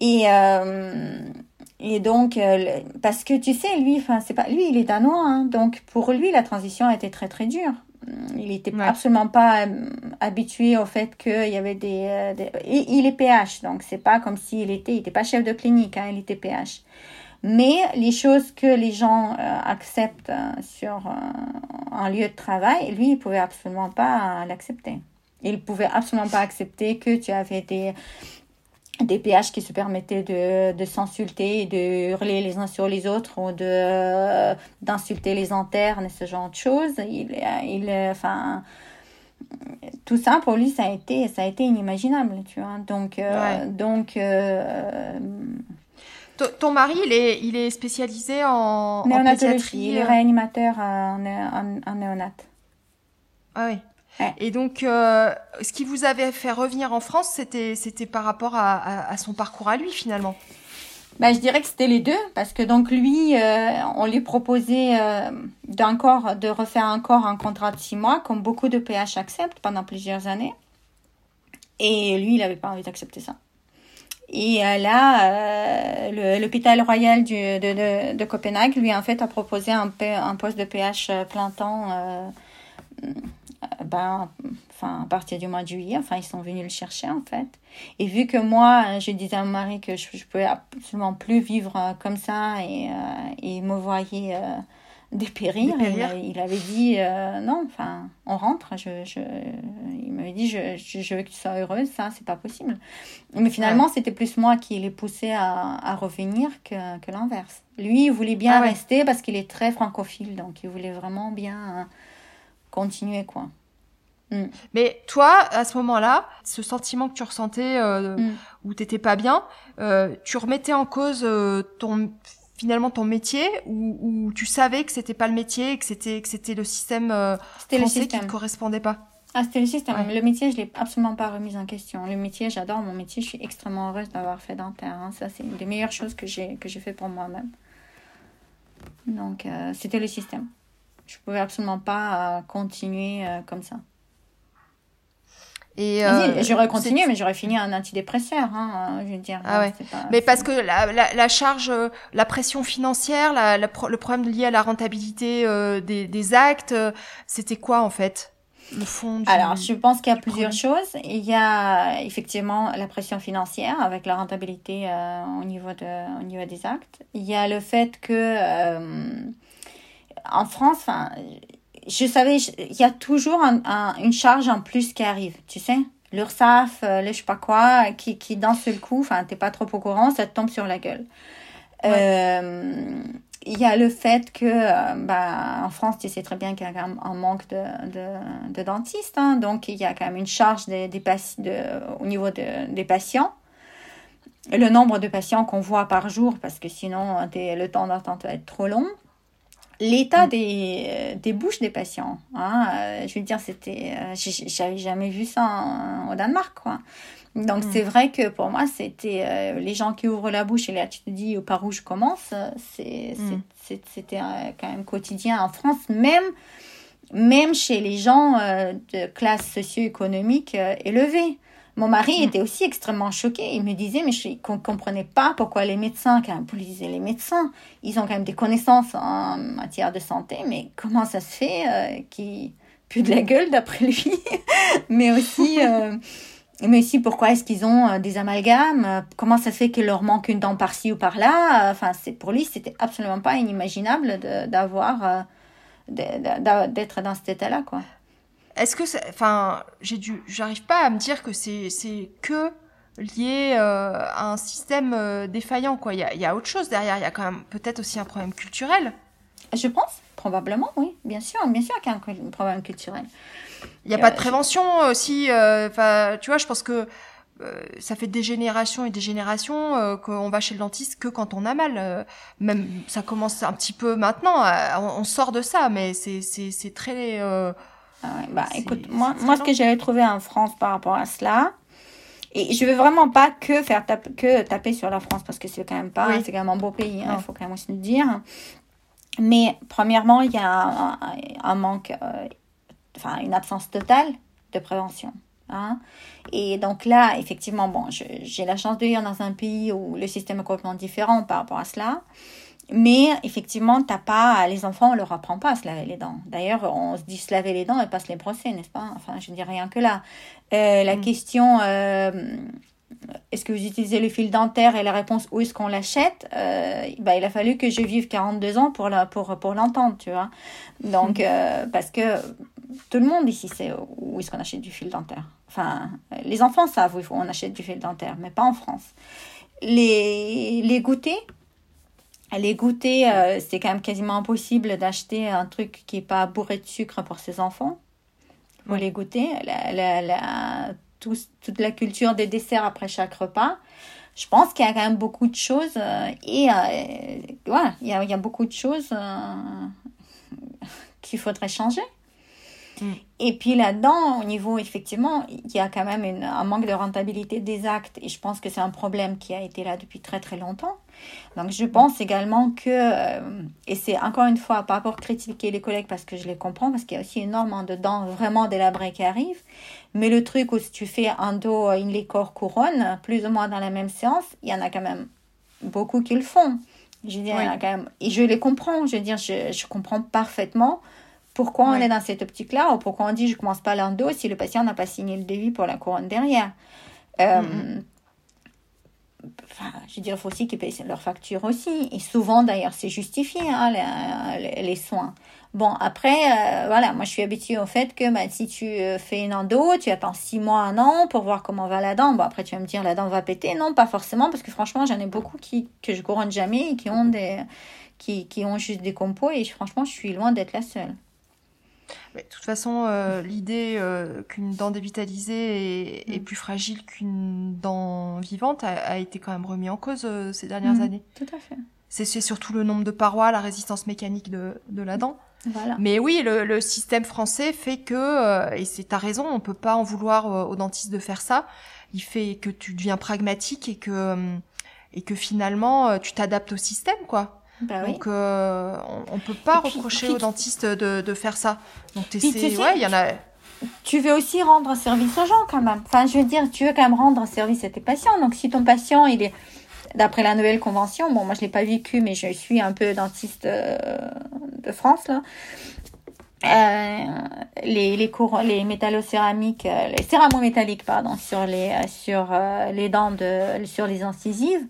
Et et donc, parce que tu sais, lui, c'est pas, lui, il est danois, hein, donc pour lui, la transition a été très très dure. Il n'était absolument pas euh, habitué au fait qu'il y avait des, euh, Il, est PH, donc c'est pas comme s'il était... Il n'était pas chef de clinique, hein, il était PH. Mais les choses que les gens euh, acceptent sur un lieu de travail, lui, il pouvait absolument pas l'accepter. Il pouvait absolument pas accepter que tu avais des des PH qui se permettaient de, de s'insulter, de hurler les uns sur les autres ou de d'insulter les internes et ce genre de choses. Il, il, enfin, tout ça pour lui ça a été ça a été inimaginable, tu vois. Donc euh, donc. Euh, ton mari, il est, il est spécialisé en, néonatologie. il est euh réanimateur en, en, en néonat. Ah oui. Et donc, euh, ce qui vous avait fait revenir en France, c'était, c'était par rapport à, à, son parcours à lui, finalement. Ben, je dirais que c'était les deux, parce que donc lui, euh, on lui proposait euh, d'un corps, de refaire encore un contrat de six mois, comme beaucoup de PH acceptent pendant plusieurs années. Et lui, il n'avait pas envie d'accepter ça. Et là, l'hôpital royal du, de, de, de, Copenhague, lui, en fait, a proposé un, un poste de PH plein temps ben, enfin, à partir du mois de juillet, enfin, ils sont venus le chercher, en fait. Et vu que moi, je disais à mon mari que je ne pouvais absolument plus vivre euh, comme ça et, euh, et me voyais euh, dépérir. Il, avait dit euh, non, enfin, on rentre. Je, je, il m'avait dit je, je, veux que tu sois heureuse, ça, c'est pas possible. Mais finalement, c'était plus moi qui l'ai poussé à, à revenir que, que l'inverse. Lui, il voulait bien ah rester parce qu'il est très francophile, donc il voulait vraiment bien euh, continuer, quoi. Mm. Mais toi, à ce moment-là, ce sentiment que tu ressentais euh, mm. où t'étais pas bien, tu remettais en cause ton finalement ton métier ou, tu savais que c'était pas le métier que c'était que c'était le système euh, français le système. qui ne correspondait pas? Ah c'était le système le métier je l'ai absolument pas remis en question le métier j'adore mon métier je suis extrêmement heureuse d'avoir fait dentaire hein. ça c'est une des meilleures choses que j'ai que j'ai fait pour moi-même donc euh, c'était le système je pouvais absolument pas euh, continuer euh, comme ça et euh, j'aurais continué, mais j'aurais fini un antidépresseur, hein, je veux dire. Ah ouais. mais parce que la, la, la, charge, la pression financière, la, le problème lié à la rentabilité euh, des, des, actes, euh, c'était quoi en fait? Le fond du, Alors, je pense qu'il y a plusieurs choses. Il y a effectivement la pression financière avec la rentabilité au, niveau de, au niveau des actes. Il y a le fait que en France, enfin je savais, il y a toujours un, une charge en plus qui arrive, tu sais. L'URSSAF, euh, le je sais pas quoi, qui, qui d'un seul coup, enfin, t'es pas trop au courant, ça te tombe sur la gueule. Euh, il y a le fait que, euh, bah, en France, tu sais très bien qu'il y a quand même un manque de, de, de dentistes, hein, donc il y a quand même une charge des, des de, au niveau de, des patients. Le nombre de patients qu'on voit par jour, parce que sinon, le temps d'attente va être trop long l'état mm. des, euh, des bouches des patients. Hein. Euh, je veux dire, c'était, euh, j'avais jamais vu ça au Danemark, quoi. Donc mm. c'est vrai que pour moi, c'était les gens qui ouvrent la bouche et là tu te dis par où je commence, c'est, mm. c'était quand même quotidien en France, même, même chez les gens de classe socio-économique élevée. Mon mari mm. était aussi extrêmement choqué. Il me disait, mais je ne comprenais pas pourquoi les médecins, quand vous lisez les médecins, ils ont quand même des connaissances en matière de santé, mais comment ça se fait euh, qu'ils puent de la gueule d'après lui? Mais aussi... Euh, mais aussi pourquoi est-ce qu'ils ont euh, des amalgames? Comment ça se fait qu'il leur manque une dent par-ci ou par-là? Enfin, c'est pour lui, c'était absolument pas inimaginable d'avoir d'être dans cet état-là, quoi. Est-ce que, enfin, j'ai dû, j'arrive pas à me dire que c'est c'est que lié euh, à un système euh, défaillant, quoi. Il y a, y a, autre chose derrière. Il y a quand même peut-être aussi un problème culturel. Je pense, probablement, oui, bien sûr, bien sûr qu'il y a un problème culturel. Il n'y a pas de prévention aussi. Euh, enfin, tu vois, je pense que ça fait des générations et des générations qu'on va chez le dentiste que quand on a mal. même ça commence un petit peu maintenant. on, sort de ça, mais c'est c'est très ah bah, écoute, moi, moi ce que j'avais trouvé en France par rapport à cela, et je veux vraiment pas que faire que taper sur la France parce que c'est quand même pas, c'est quand même un beau pays, hein, il faut quand même aussi le dire. Mais premièrement, il y a un, manque, euh, enfin une absence totale de prévention. Hein. Et donc là, effectivement, bon, j'ai la chance de vivre dans un pays où le système est complètement différent par rapport à cela. Mais effectivement, t'as pas, les enfants, on leur apprend pas à se laver les dents. D'ailleurs, on se dit se laver les dents et pas se les brosser, n'est-ce pas? Enfin, je ne dis rien que là. Euh, la mm. question, euh, est-ce que vous utilisez le fil dentaire? Et la réponse où est-ce qu'on l'achète? Euh, bah, Il a fallu que je vive 42 ans pour, la, pour, pour l'entendre, tu vois. Donc, euh, parce que tout le monde ici sait où est-ce qu'on achète du fil dentaire. Enfin, les enfants savent où on achète du fil dentaire, mais pas en France. Les, les goûters, les goûter, euh, c'est quand même quasiment impossible d'acheter un truc qui n'est pas bourré de sucre pour ses enfants. Pour les goûter, la, la, toute la culture des desserts après chaque repas. Je pense qu'il y a quand même beaucoup de choses euh, et euh, ouais, il y a, il y a beaucoup de choses qu'il faudrait changer. Mm. Et puis là-dedans, au niveau, effectivement, il y a quand même un manque de rentabilité des actes. Et je pense que c'est un problème qui a été là depuis très très longtemps. Donc je pense également que, euh, et c'est encore une fois, pas pour critiquer les collègues parce que je les comprends, parce qu'il y a aussi énormément de dents vraiment délabrées qui arrivent. Mais le truc où si tu fais un dos, une licorne couronne, plus ou moins dans la même séance, il y en a quand même beaucoup qui le font. Je veux dire, il y en a quand même, et je les comprends, je veux dire, je, je comprends parfaitement pourquoi on est dans cette optique-là ou pourquoi on dit je commence pas l'endo si le patient n'a pas signé le devis pour la couronne derrière. Euh, enfin, je veux dire, il faut aussi qu'ils payent leurs factures aussi. Et souvent, d'ailleurs, c'est justifié, hein, les, les, soins. Bon, après, euh, voilà, moi, je suis habituée au fait que bah, si tu euh, fais une endo, tu attends six mois, un an pour voir comment va la dent. Bon, après, tu vas me dire, la dent va péter. Non, pas forcément, parce que franchement, j'en ai beaucoup qui, que je couronne jamais et qui ont des, qui, qui ont juste des compos. Et franchement, je suis loin d'être la seule. Mais de toute façon, euh, l'idée euh, qu'une dent dévitalisée est, est, mm. plus fragile qu'une dent vivante a, été quand même remis en cause euh, ces dernières mm. années. Tout à fait. C'est surtout le nombre de parois, la résistance mécanique de, de la dent. Voilà. Mais oui, le, le, système français fait que, et c'est ta raison, on peut pas en vouloir aux dentistes de faire ça. Il fait que tu deviens pragmatique et que et que finalement tu t'adaptes au système, quoi. Bah Donc, euh, on, ne peut pas reprocher aux dentistes de, de, faire ça. Donc, tu sais, ouais, il y en a. Tu veux aussi rendre service aux gens quand même. Enfin, je veux dire, tu veux quand même rendre service à tes patients. Donc, si ton patient, il est, d'après la nouvelle convention, bon, moi je l'ai pas vécu, mais je suis un peu dentiste euh, de France là. Euh, les les cours, les métallocéramiques, euh, les céramo-métalliques pardon, sur les sur les dents de sur les incisives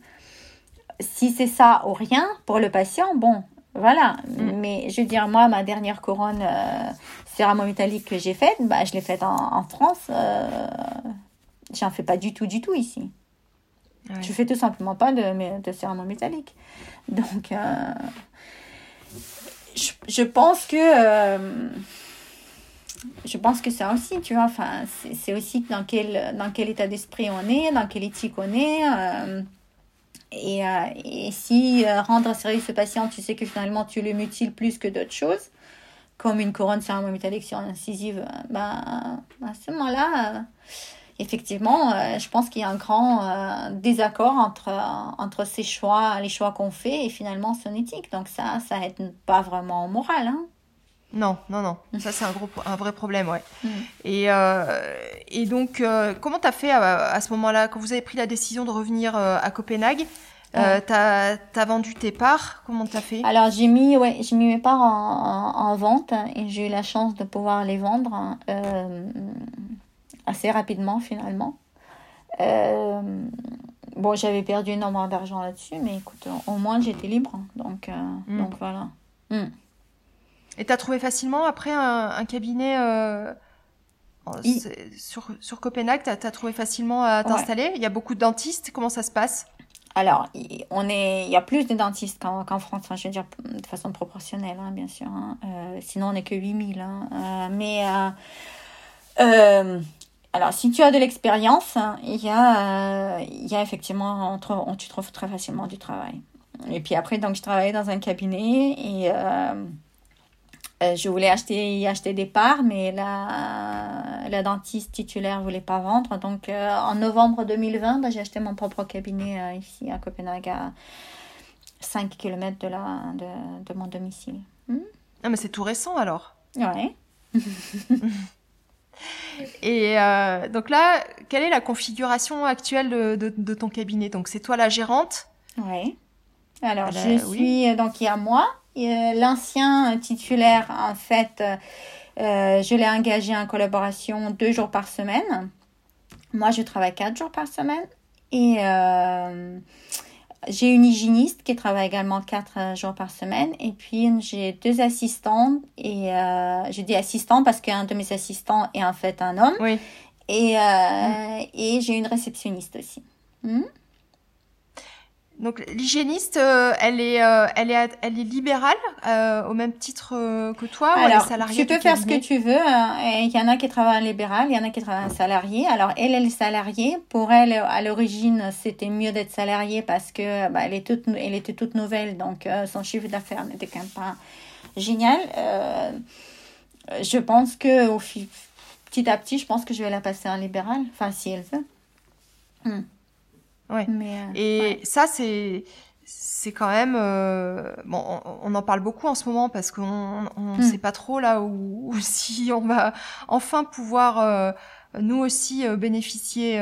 si c'est ça ou rien pour le patient, bon, voilà. Mm. Mais je veux dire, moi, ma dernière couronne euh, céramo-métallique que j'ai faite, bah, je l'ai faite en, France. Euh, J'en fais pas du tout, du tout ici. Je fais tout simplement pas de, de céramo-métallique. Donc, euh, je, je, pense que. Euh, je pense que ça aussi, tu vois, enfin, c'est aussi dans quel, dans quel état d'esprit on est, dans quelle éthique on est. Euh, et, euh, et si euh, rendre service au patient, tu sais que finalement tu le mutiles plus que d'autres choses, comme une couronne sur incisive, ben, à ce moment-là, effectivement, je pense qu'il y a un grand désaccord entre, entre ces choix, les choix qu'on fait et finalement son éthique. Donc ça, ça aide pas vraiment au moral. Hein. Non, non, non. Ça, c'est un, gros, un vrai problème, ouais. Mm. Et, euh, et donc, euh, comment tu as fait à, ce moment-là, quand vous avez pris la décision de revenir euh, à Copenhague euh, T'as as vendu tes parts? Comment t'as fait? Alors, j'ai mis, ouais, j'ai mis mes parts en, en, vente et j'ai eu la chance de pouvoir les vendre euh, assez rapidement, finalement. bon, j'avais perdu énormément d'argent là-dessus, mais écoute, au moins, j'étais libre. Donc, mm. donc voilà. Mm. Et tu as trouvé facilement après un, cabinet euh, sur, sur Copenhague, tu as, trouvé facilement à t'installer? Il y a beaucoup de dentistes, comment ça se passe? Alors, on est, il y a plus de dentistes qu'en France, hein, je veux dire de façon proportionnelle, hein, bien sûr. Hein. Euh, sinon, on n'est que 8000. Hein. Euh, mais, euh, alors, si tu as de l'expérience, il y, a, il y a effectivement, on, on, tu trouves très facilement du travail. Et puis après, donc, je travaillais dans un cabinet et je voulais acheter, y acheter des parts, mais la, la dentiste titulaire voulait pas vendre. Donc, euh, en novembre 2020, bah, j'ai acheté mon propre cabinet euh, ici à Copenhague, à 5 km de, la, de, de mon domicile. Hmm? Ah, mais c'est tout récent alors Ouais. Et donc là, quelle est la configuration actuelle de, de, de ton cabinet? Donc, c'est toi la gérante? Oui. Alors, je suis, donc il y a moi, euh, l'ancien titulaire, en fait, euh, je l'ai engagé en collaboration deux jours par semaine. Moi, je travaille quatre jours par semaine. Et euh, j'ai une hygiéniste qui travaille également quatre jours par semaine. Et puis, j'ai deux assistants. Et je dis assistant parce qu'un de mes assistants est en fait un homme. Oui. Et, mm. et j'ai une réceptionniste aussi. Hmm? Donc l'hygiéniste, euh, elle est, euh, elle est, elle est libérale euh, au même titre que toi Alors, ou elle est salariée Tu peux faire ce que tu veux. Hein. Il y en a qui travaillent en libéral, il y en a qui travaillent en salarié. Alors elle, elle est salariée. Pour elle, à l'origine, c'était mieux d'être salariée parce que bah, elle, est toute, elle était toute nouvelle, donc son chiffre d'affaires n'était quand même pas génial. je pense que au petit à petit, je pense que je vais la passer en libéral. Enfin, si elle veut. Hmm. Ouais. Euh, et ça, c'est c'est quand même euh, bon on, en parle beaucoup en ce moment parce qu'on ne hmm. sait pas trop là où, si on va enfin pouvoir euh, nous aussi bénéficier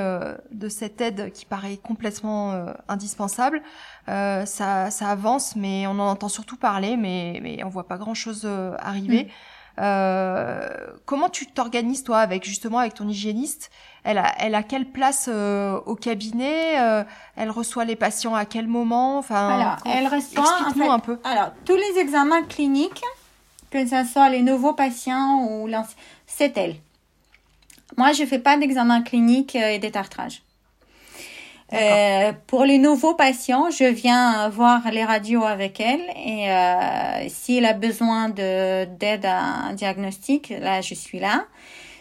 de cette aide qui paraît complètement indispensable ça ça avance mais on en entend surtout parler mais mais on voit pas grand chose arriver comment tu t'organises toi avec justement avec ton hygiéniste? Elle a, elle a quelle place au cabinet? Elle reçoit les patients à quel moment? Enfin, alors, elle reçoit en un peu. Alors, tous les examens cliniques, que ce soit les nouveaux patients ou l'ancien, c'est elle. Moi, je fais pas d'examen clinique et détartrage. Euh, pour les nouveaux patients, je viens voir les radios avec elle et euh, s'il a besoin de d'aide à un diagnostic, là je suis là.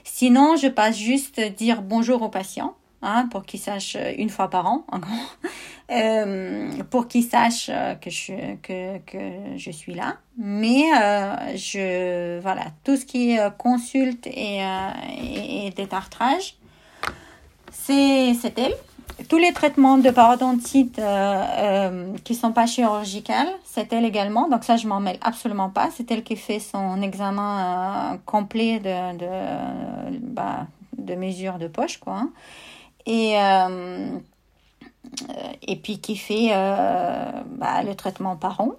Sinon, je passe juste dire bonjour aux patients hein, pour qu'ils sachent une fois par an, euh, pour qu'ils sachent que je que que je suis là. Mais euh, je voilà tout ce qui est consulte et euh, et, et détartrage, c'est elle tous les traitements de parodontite euh, euh, qui sont pas chirurgicales, c'est elle également. Donc ça, je m'en mêle absolument pas. C'est elle qui fait son examen euh, complet de de, bah, de mesure de poche, quoi. Et euh, et puis qui fait bah, le traitement par an.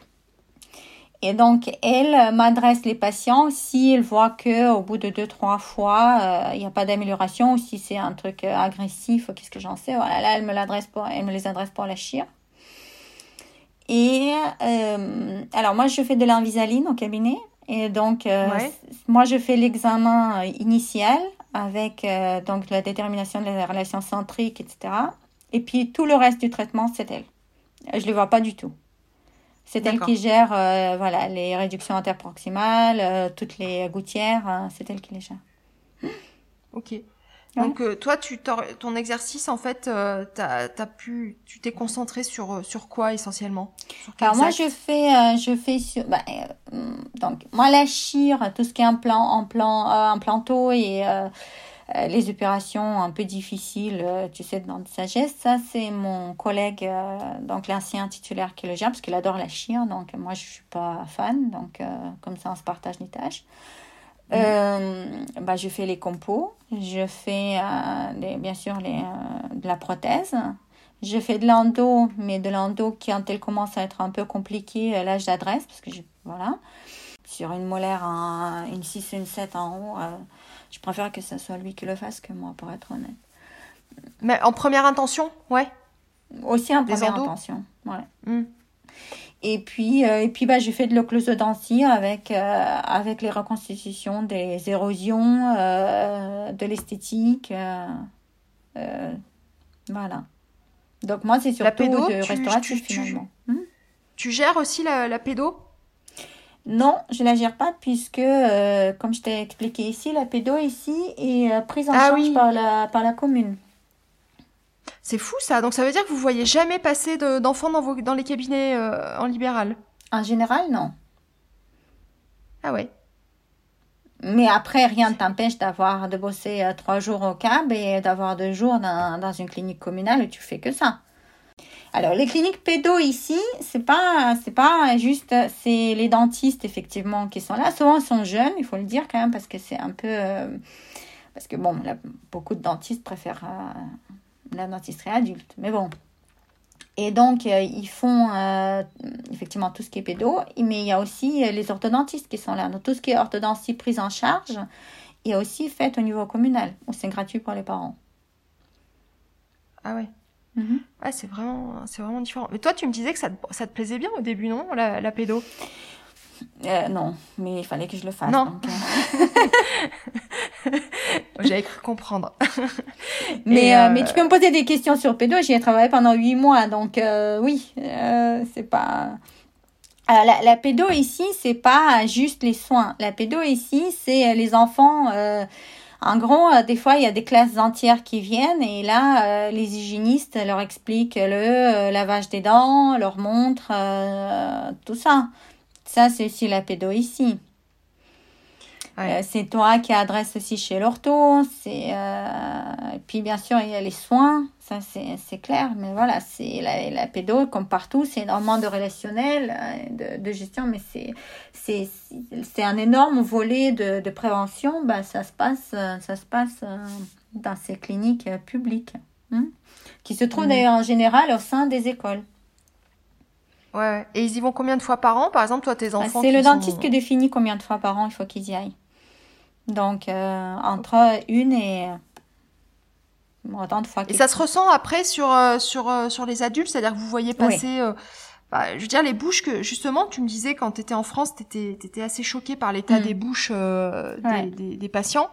Et donc, elle m'adresse les patients si elle voit que au bout de deux, trois fois, euh, il n'y a pas d'amélioration ou si c'est un truc euh, agressif, qu'est-ce que j'en sais. Voilà, là, elle me, l'adresse pour, elle me les adresse pour la chire. Et euh, alors, moi, je fais de l'invisaline au cabinet. Et donc, moi, je fais l'examen initial avec donc la détermination de la relation centrique, etc. Et puis, tout le reste du traitement, c'est elle. Je ne les vois pas du tout. C'est elle qui gère euh, voilà, les réductions interproximales, euh, toutes les gouttières, hein, c'est elle qui les gère. Ok. Donc euh, toi, tu ton exercice, en fait, t'as as pu, tu t'es concentré sur sur quoi essentiellement? Alors moi, je fais, je fais sur, bah, donc moi la chire, tout ce qui est implant, implant, implanto et euh, les opérations un peu difficiles, euh, tu sais, dans de sagesse, ça c'est mon collègue, euh, donc l'ancien titulaire qui le gère, parce qu'il adore la chire, donc moi je suis pas fan, donc comme ça on se partage les tâches. Mmh. bah, je fais les compos, je fais les, bien sûr les, de la prothèse, je fais de l'endo, mais de l'endo qui, quand elle commence à être un peu compliquée, là je l'adresse, parce que je, voilà, sur une molaire, une 6 une 7 en haut, je préfère que ce soit lui qui le fasse que moi, pour être honnête. Mais en première intention, ouais. Aussi en première intention, ouais. Hmm. Et puis, euh, et puis bah, j'ai fait de l'occlusodontie avec, euh, avec les reconstitutions des érosions, euh, de l'esthétique. voilà. Donc moi, c'est surtout la pédo, de restauration finalement. Hmm? Tu, gères aussi la, la pédo? Non, je ne la gère pas puisque, euh, comme je t'ai expliqué ici, la pédo ici est euh, prise en ah charge par, la, par la commune. C'est fou ça. Donc ça veut dire que vous voyez jamais passer d'enfants dans, vos, dans les cabinets euh, en libéral? En général, non. Ah ouais. Mais après, rien ne t'empêche d'avoir de bosser trois jours au CAB et d'avoir deux jours dans, dans une clinique communale où tu fais que ça. Alors, les cliniques pédo ici, c'est pas, c'est pas juste, c'est les dentistes effectivement qui sont là. Souvent, ils sont jeunes, il faut le dire quand même, parce que c'est un peu, euh, parce que bon, beaucoup de dentistes préfèrent euh, la dentisterie adulte. Mais bon. Et donc, euh, ils font effectivement tout ce qui est pédo, mais il y a aussi les orthodontistes qui sont là. Donc, tout ce qui est orthodontie prise en charge est aussi fait au niveau communal, où c'est gratuit pour les parents. Ah ouais. Mhm. c'est vraiment, c'est vraiment différent. Mais toi, tu me disais que ça te, ça te plaisait bien au début, non, la, la pédo? Euh, Non, mais il fallait que je le fasse. Non. Euh. J'avais cru comprendre. mais, euh, mais tu peux me poser des questions sur pédo. J'y ai travaillé pendant huit mois, donc oui, c'est pas. la, la pédo ici, c'est pas juste les soins. La pédo ici, c'est les enfants en gros, euh, des fois, il y a des classes entières qui viennent et là, euh, les hygiénistes leur expliquent le euh, lavage des dents, leur montrent tout ça. Ça, c'est aussi la pédo ici. Euh, c'est toi qui adresse aussi chez l'ortho. C'est euh, puis bien sûr il y a les soins, ça c'est clair. Mais voilà, c'est la, la pédo comme partout, c'est énormément de relationnel, euh, de, de gestion, mais c'est c'est c'est un énorme volet de, de prévention. Ben ça se passe ça se passe dans ces cliniques publiques, hein, qui se trouvent mmh. d'ailleurs en général au sein des écoles. Ouais, et ils y vont combien de fois par an? Par exemple, toi, tes bah, enfants C'est le dentiste qui définit combien de fois par an il faut qu'ils y aillent. Donc, entre une et autant de fois. Et ça se ressent après sur, sur, sur les adultes, c'est-à-dire que vous voyez passer bah, je veux dire, les bouches que, justement, tu me disais quand tu étais en France, tu étais, assez choqué par l'état mm. des bouches euh, des, patients.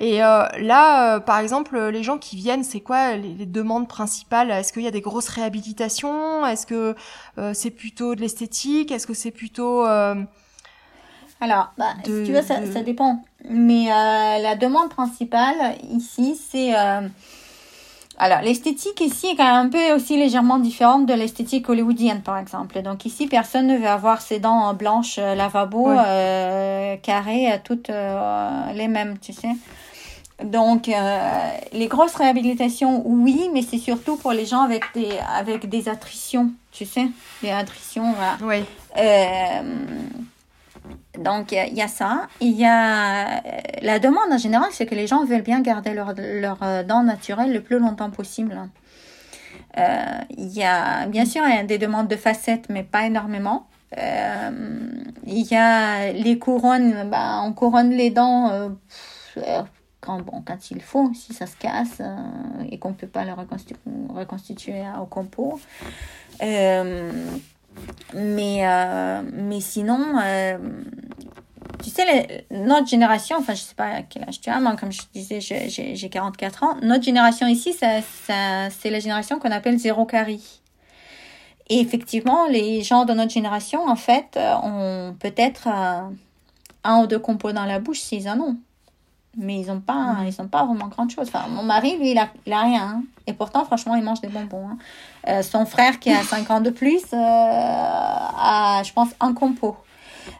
Et euh, là, euh, par exemple, les gens qui viennent, c'est quoi les, demandes principales? Est-ce qu'il y a des grosses réhabilitations? Est-ce que c'est plutôt de l'esthétique? Est-ce que c'est plutôt... Alors, bah, si tu veux, ça, ça dépend. Mais la demande principale ici, c'est alors, l'esthétique ici est quand même un peu aussi légèrement différente de l'esthétique hollywoodienne, par exemple. Donc ici, personne ne veut avoir ses dents blanches, euh, lavabo, euh, carrées, euh, toutes les mêmes, tu sais. Donc, les grosses réhabilitations, oui, mais c'est surtout pour les gens avec des, avec des attritions, tu sais, des attritions, voilà. Oui. Donc, il y, a ça. Il y a la demande en général, c'est que les gens veulent bien garder leurs leur, euh, dents naturelles le plus longtemps possible. Euh, il y a, bien sûr, il y a des demandes de facettes, mais pas énormément. Euh, il y a les couronnes, bah, on couronne les dents quand, bon, quand il faut, si ça se casse et qu'on ne peut pas le reconstituer au compo. Mais, euh, mais sinon, euh, tu sais, notre génération, enfin, je sais pas à quel âge tu as, moi, comme je disais, j'ai 44 ans. Notre génération ici, ça, ça, c'est la génération qu'on appelle zéro carie. Et effectivement, les gens de notre génération, en fait, euh, ont peut-être un ou deux compos dans la bouche s'ils en ont mais ils n'ont pas, ils ont pas vraiment grand chose. Enfin, mon mari, lui, il a, il a rien. Hein. Et pourtant, franchement, il mange des bonbons. Hein. Euh, son frère, qui a 5 ans de plus, euh, a, je pense, un compo.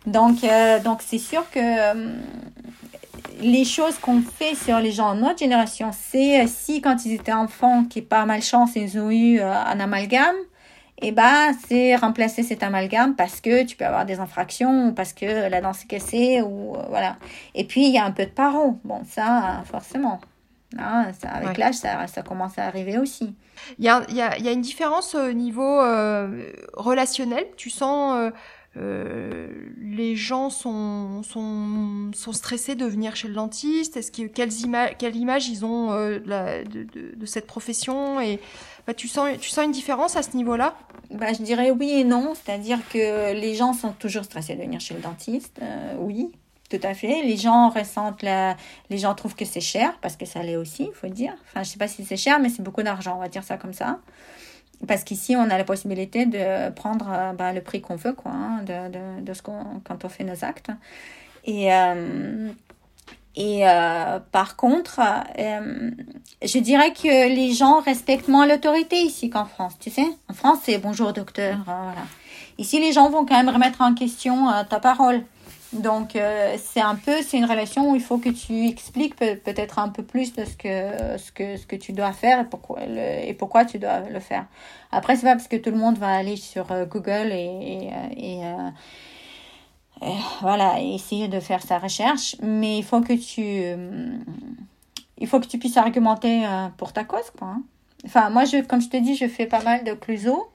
Donc, euh, donc c'est sûr que les choses qu'on fait sur les gens de notre génération, c'est si quand ils étaient enfants, qui pas malchance, ils ont eu un amalgame, eh bah ben, c'est remplacer cet amalgame parce que tu peux avoir des infractions parce que la dent s'est cassée ou euh, voilà. Et puis il y a un peu de paro. Bon, ça forcément. Ah, ça, avec l'âge, ça, ça, commence à arriver aussi. Il y a, y, a, y a, une différence au niveau euh, relationnel. Tu sens euh, euh, les gens sont, sont, sont, stressés de venir chez le dentiste? Est-ce que quelles images, quelle image ils ont euh, de, de, de, cette profession? Et bah, tu sens, tu sens une différence à ce niveau-là? Bah, je dirais oui et non, c'est-à-dire que les gens sont toujours stressés de venir chez le dentiste, euh, oui, tout à fait. Les gens ressentent la... les gens trouvent que c'est cher parce que ça l'est aussi, il faut dire. Enfin, je sais pas si c'est cher, mais c'est beaucoup d'argent, on va dire ça comme ça. Parce qu'ici, on a la possibilité de prendre euh, bah, le prix qu'on veut, quoi, hein, de, de, de, ce qu'on, quand on fait nos actes. Et, euh, et euh, par contre, je dirais que les gens respectent moins l'autorité ici qu'en France, tu sais. En France, c'est bonjour docteur, voilà. Ici, les gens vont quand même remettre en question ta parole. Donc, euh, c'est un peu, c'est une relation où il faut que tu expliques peut-être un peu plus de ce que, ce que, ce que tu dois faire et pourquoi, et pourquoi tu dois le faire. Après, c'est pas parce que tout le monde va aller sur euh, Google et, et, euh, voilà, essayer de faire sa recherche, mais il faut que tu, il faut que tu puisses argumenter pour ta cause, quoi. Hein. Enfin, moi, je, comme je te dis, je fais pas mal de cluseaux.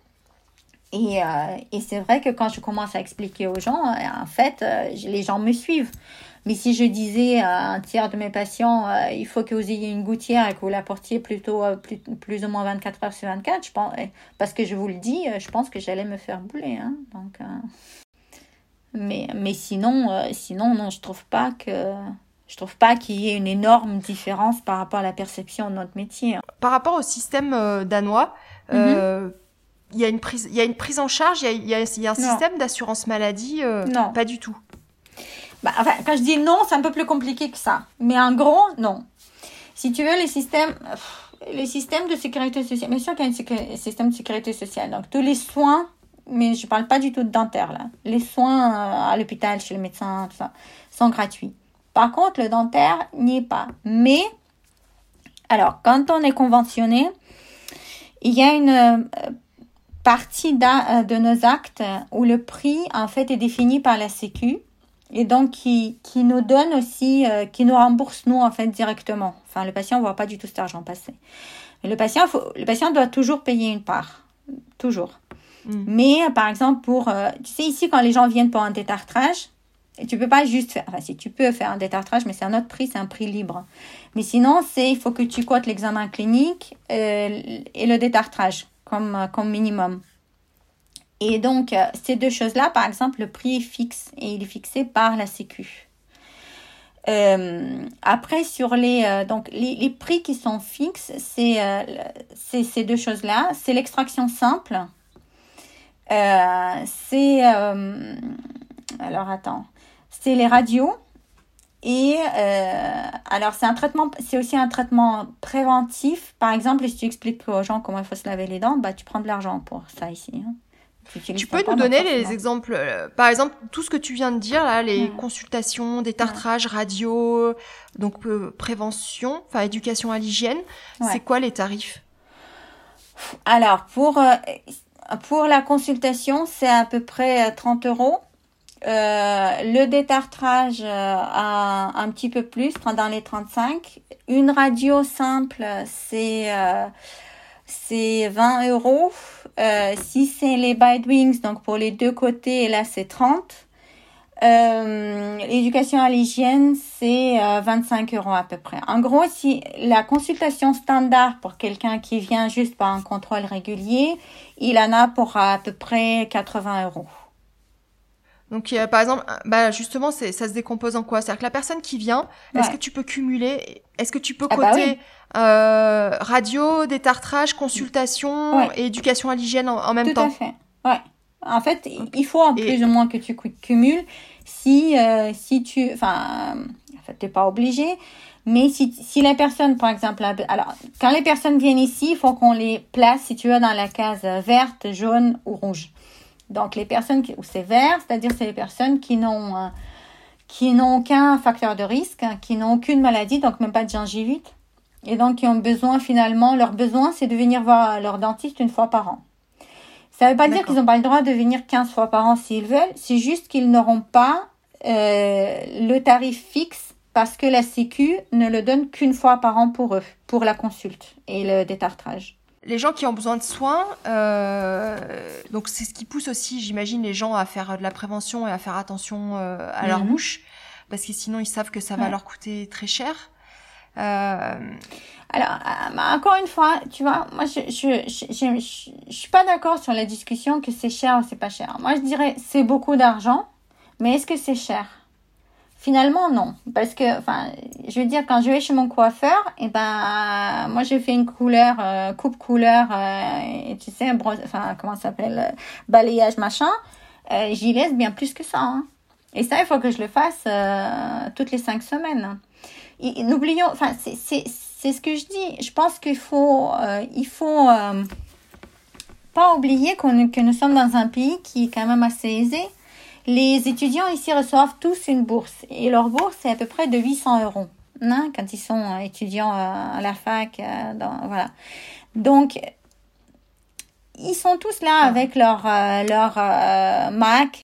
Et, euh, et c'est vrai que quand je commence à expliquer aux gens, euh, en fait, euh, les gens me suivent. Mais si je disais à un tiers de mes patients, il faut que vous ayez une gouttière et que vous la portiez plutôt plus, plus ou moins 24 heures sur 24, je pense, parce que je vous le dis, je pense que j'allais me faire bouler. Hein, donc, mais, mais sinon, sinon, non, je trouve pas que je trouve pas qu'il y ait une énorme différence par rapport à la perception de notre métier. Hein. Par rapport au système danois, mm il y a une prise, il y a une prise en charge, il y a, il y a, un système d'assurance maladie euh, Non. Pas du tout. Bah, enfin, quand je dis non, c'est un peu plus compliqué que ça. Mais en gros, non. Si tu veux, les systèmes, les systèmes de sécurité sociale, bien sûr qu'il y a un système de sécurité sociale. Donc, tous les soins, mais je parle pas du tout de dentaire, là. Les soins euh, à l'hôpital, chez le médecin, tout ça, sont gratuits. Par contre, le dentaire n'y est pas. Mais, alors, quand on est conventionné, il y a une euh, partie euh, de nos actes où le prix en fait est défini par la Sécu et donc qui, qui nous donne aussi, qui nous rembourse nous en fait directement. Enfin, le patient ne voit pas du tout cet argent passer. Le patient, le patient doit toujours payer une part, toujours. Mm. Mais par exemple pour, euh, tu sais ici quand les gens viennent pour un détartrage, tu peux pas juste faire, enfin si tu peux faire un détartrage, mais c'est un autre prix, c'est un prix libre. Mais sinon, c'est il faut que tu cotes l'examen clinique euh, et le détartrage comme, comme minimum. Et donc, euh, ces deux choses-là, par exemple, le prix est fixe et il est fixé par la Sécu. Euh, après, sur les, euh, donc, les, les, prix qui sont fixes, c'est euh, ces deux choses-là. C'est l'extraction simple. C'est. alors, attends. C'est les radios. Et alors, c'est un traitement, c'est aussi un traitement préventif. Par exemple, si tu expliques aux gens comment il faut se laver les dents, bah, tu prends de l'argent pour ça ici. Hein. Tu peux nous donner les exemples, euh, par exemple, tout ce que tu viens de dire, là, les consultations, des tartrages, radio, donc euh, prévention, enfin éducation à l'hygiène, c'est quoi les tarifs? Alors, pour, euh, pour la consultation, c'est à peu près 30 euros. le détartrage a un petit peu plus, dans les 35. Une radio simple, c'est c'est 20 euros. Euh, si c'est les bite wings, donc pour les deux côtés, là c'est 30. Euh, l'éducation à l'hygiène, c'est 25 euh, euros à peu près. En gros, si la consultation standard pour quelqu'un qui vient juste pour un contrôle régulier, il en a pour à peu près 80 euros. Donc, par exemple, bah, justement, ça se décompose en quoi? C'est-à-dire que la personne qui vient, est-ce que tu peux cumuler? Est-ce que tu peux ah bah coter euh, radio, détartrage, consultation et éducation à l'hygiène en, même temps. Tout à fait. Ouais. En fait, il faut en plus ou moins que tu cumules. Si, euh, si tu, enfin, en fait, t'es pas obligé. Mais si, si la personne, par exemple, alors, quand les personnes viennent ici, il faut qu'on les place, si tu veux, dans la case verte, jaune ou rouge. Donc, les personnes qui, où c'est vert, c'est-à-dire c'est les personnes qui n'ont, euh, qui n'ont aucun facteur de risque, qui n'ont aucune maladie, donc même pas de gingivite et donc qui ont besoin finalement, leur besoin c'est de venir voir leur dentiste une fois par an. Ça ne veut pas dire qu'ils n'ont pas le droit de venir 15 fois par an s'ils veulent, c'est juste qu'ils n'auront pas euh, le tarif fixe parce que la Sécu ne le donne qu'une fois par an pour eux, pour la consulte et le détartrage. Les gens qui ont besoin de soins, euh, donc c'est ce qui pousse aussi, j'imagine, les gens à faire de la prévention et à faire attention euh, à leur mhm. bouche, parce que sinon ils savent que ça va leur coûter très cher. Euh, alors, euh, bah, encore une fois, tu vois, moi, je je, suis pas d'accord sur la discussion que c'est cher ou c'est pas cher. Moi, je dirais c'est beaucoup d'argent, mais est-ce que c'est cher? Finalement, non. Parce que, enfin, je veux dire, quand je vais chez mon coiffeur, et eh ben, moi, j'ai fait une couleur, euh, coupe couleur, tu sais, enfin, comment ça s'appelle, balayage, machin. J'y laisse bien plus que ça. Hein. Et ça, il faut que je le fasse toutes les cinq semaines n'oublions, enfin, c'est ce que je dis. Je pense qu'il faut, euh, il faut euh, pas oublier qu'on que nous sommes dans un pays qui est quand même assez aisé. Les étudiants ici reçoivent tous une bourse et leur bourse est à peu près de 800 euros hein, quand ils sont étudiants euh, à la fac. Dans, voilà. Donc, ils sont tous là avec leur, leur Mac,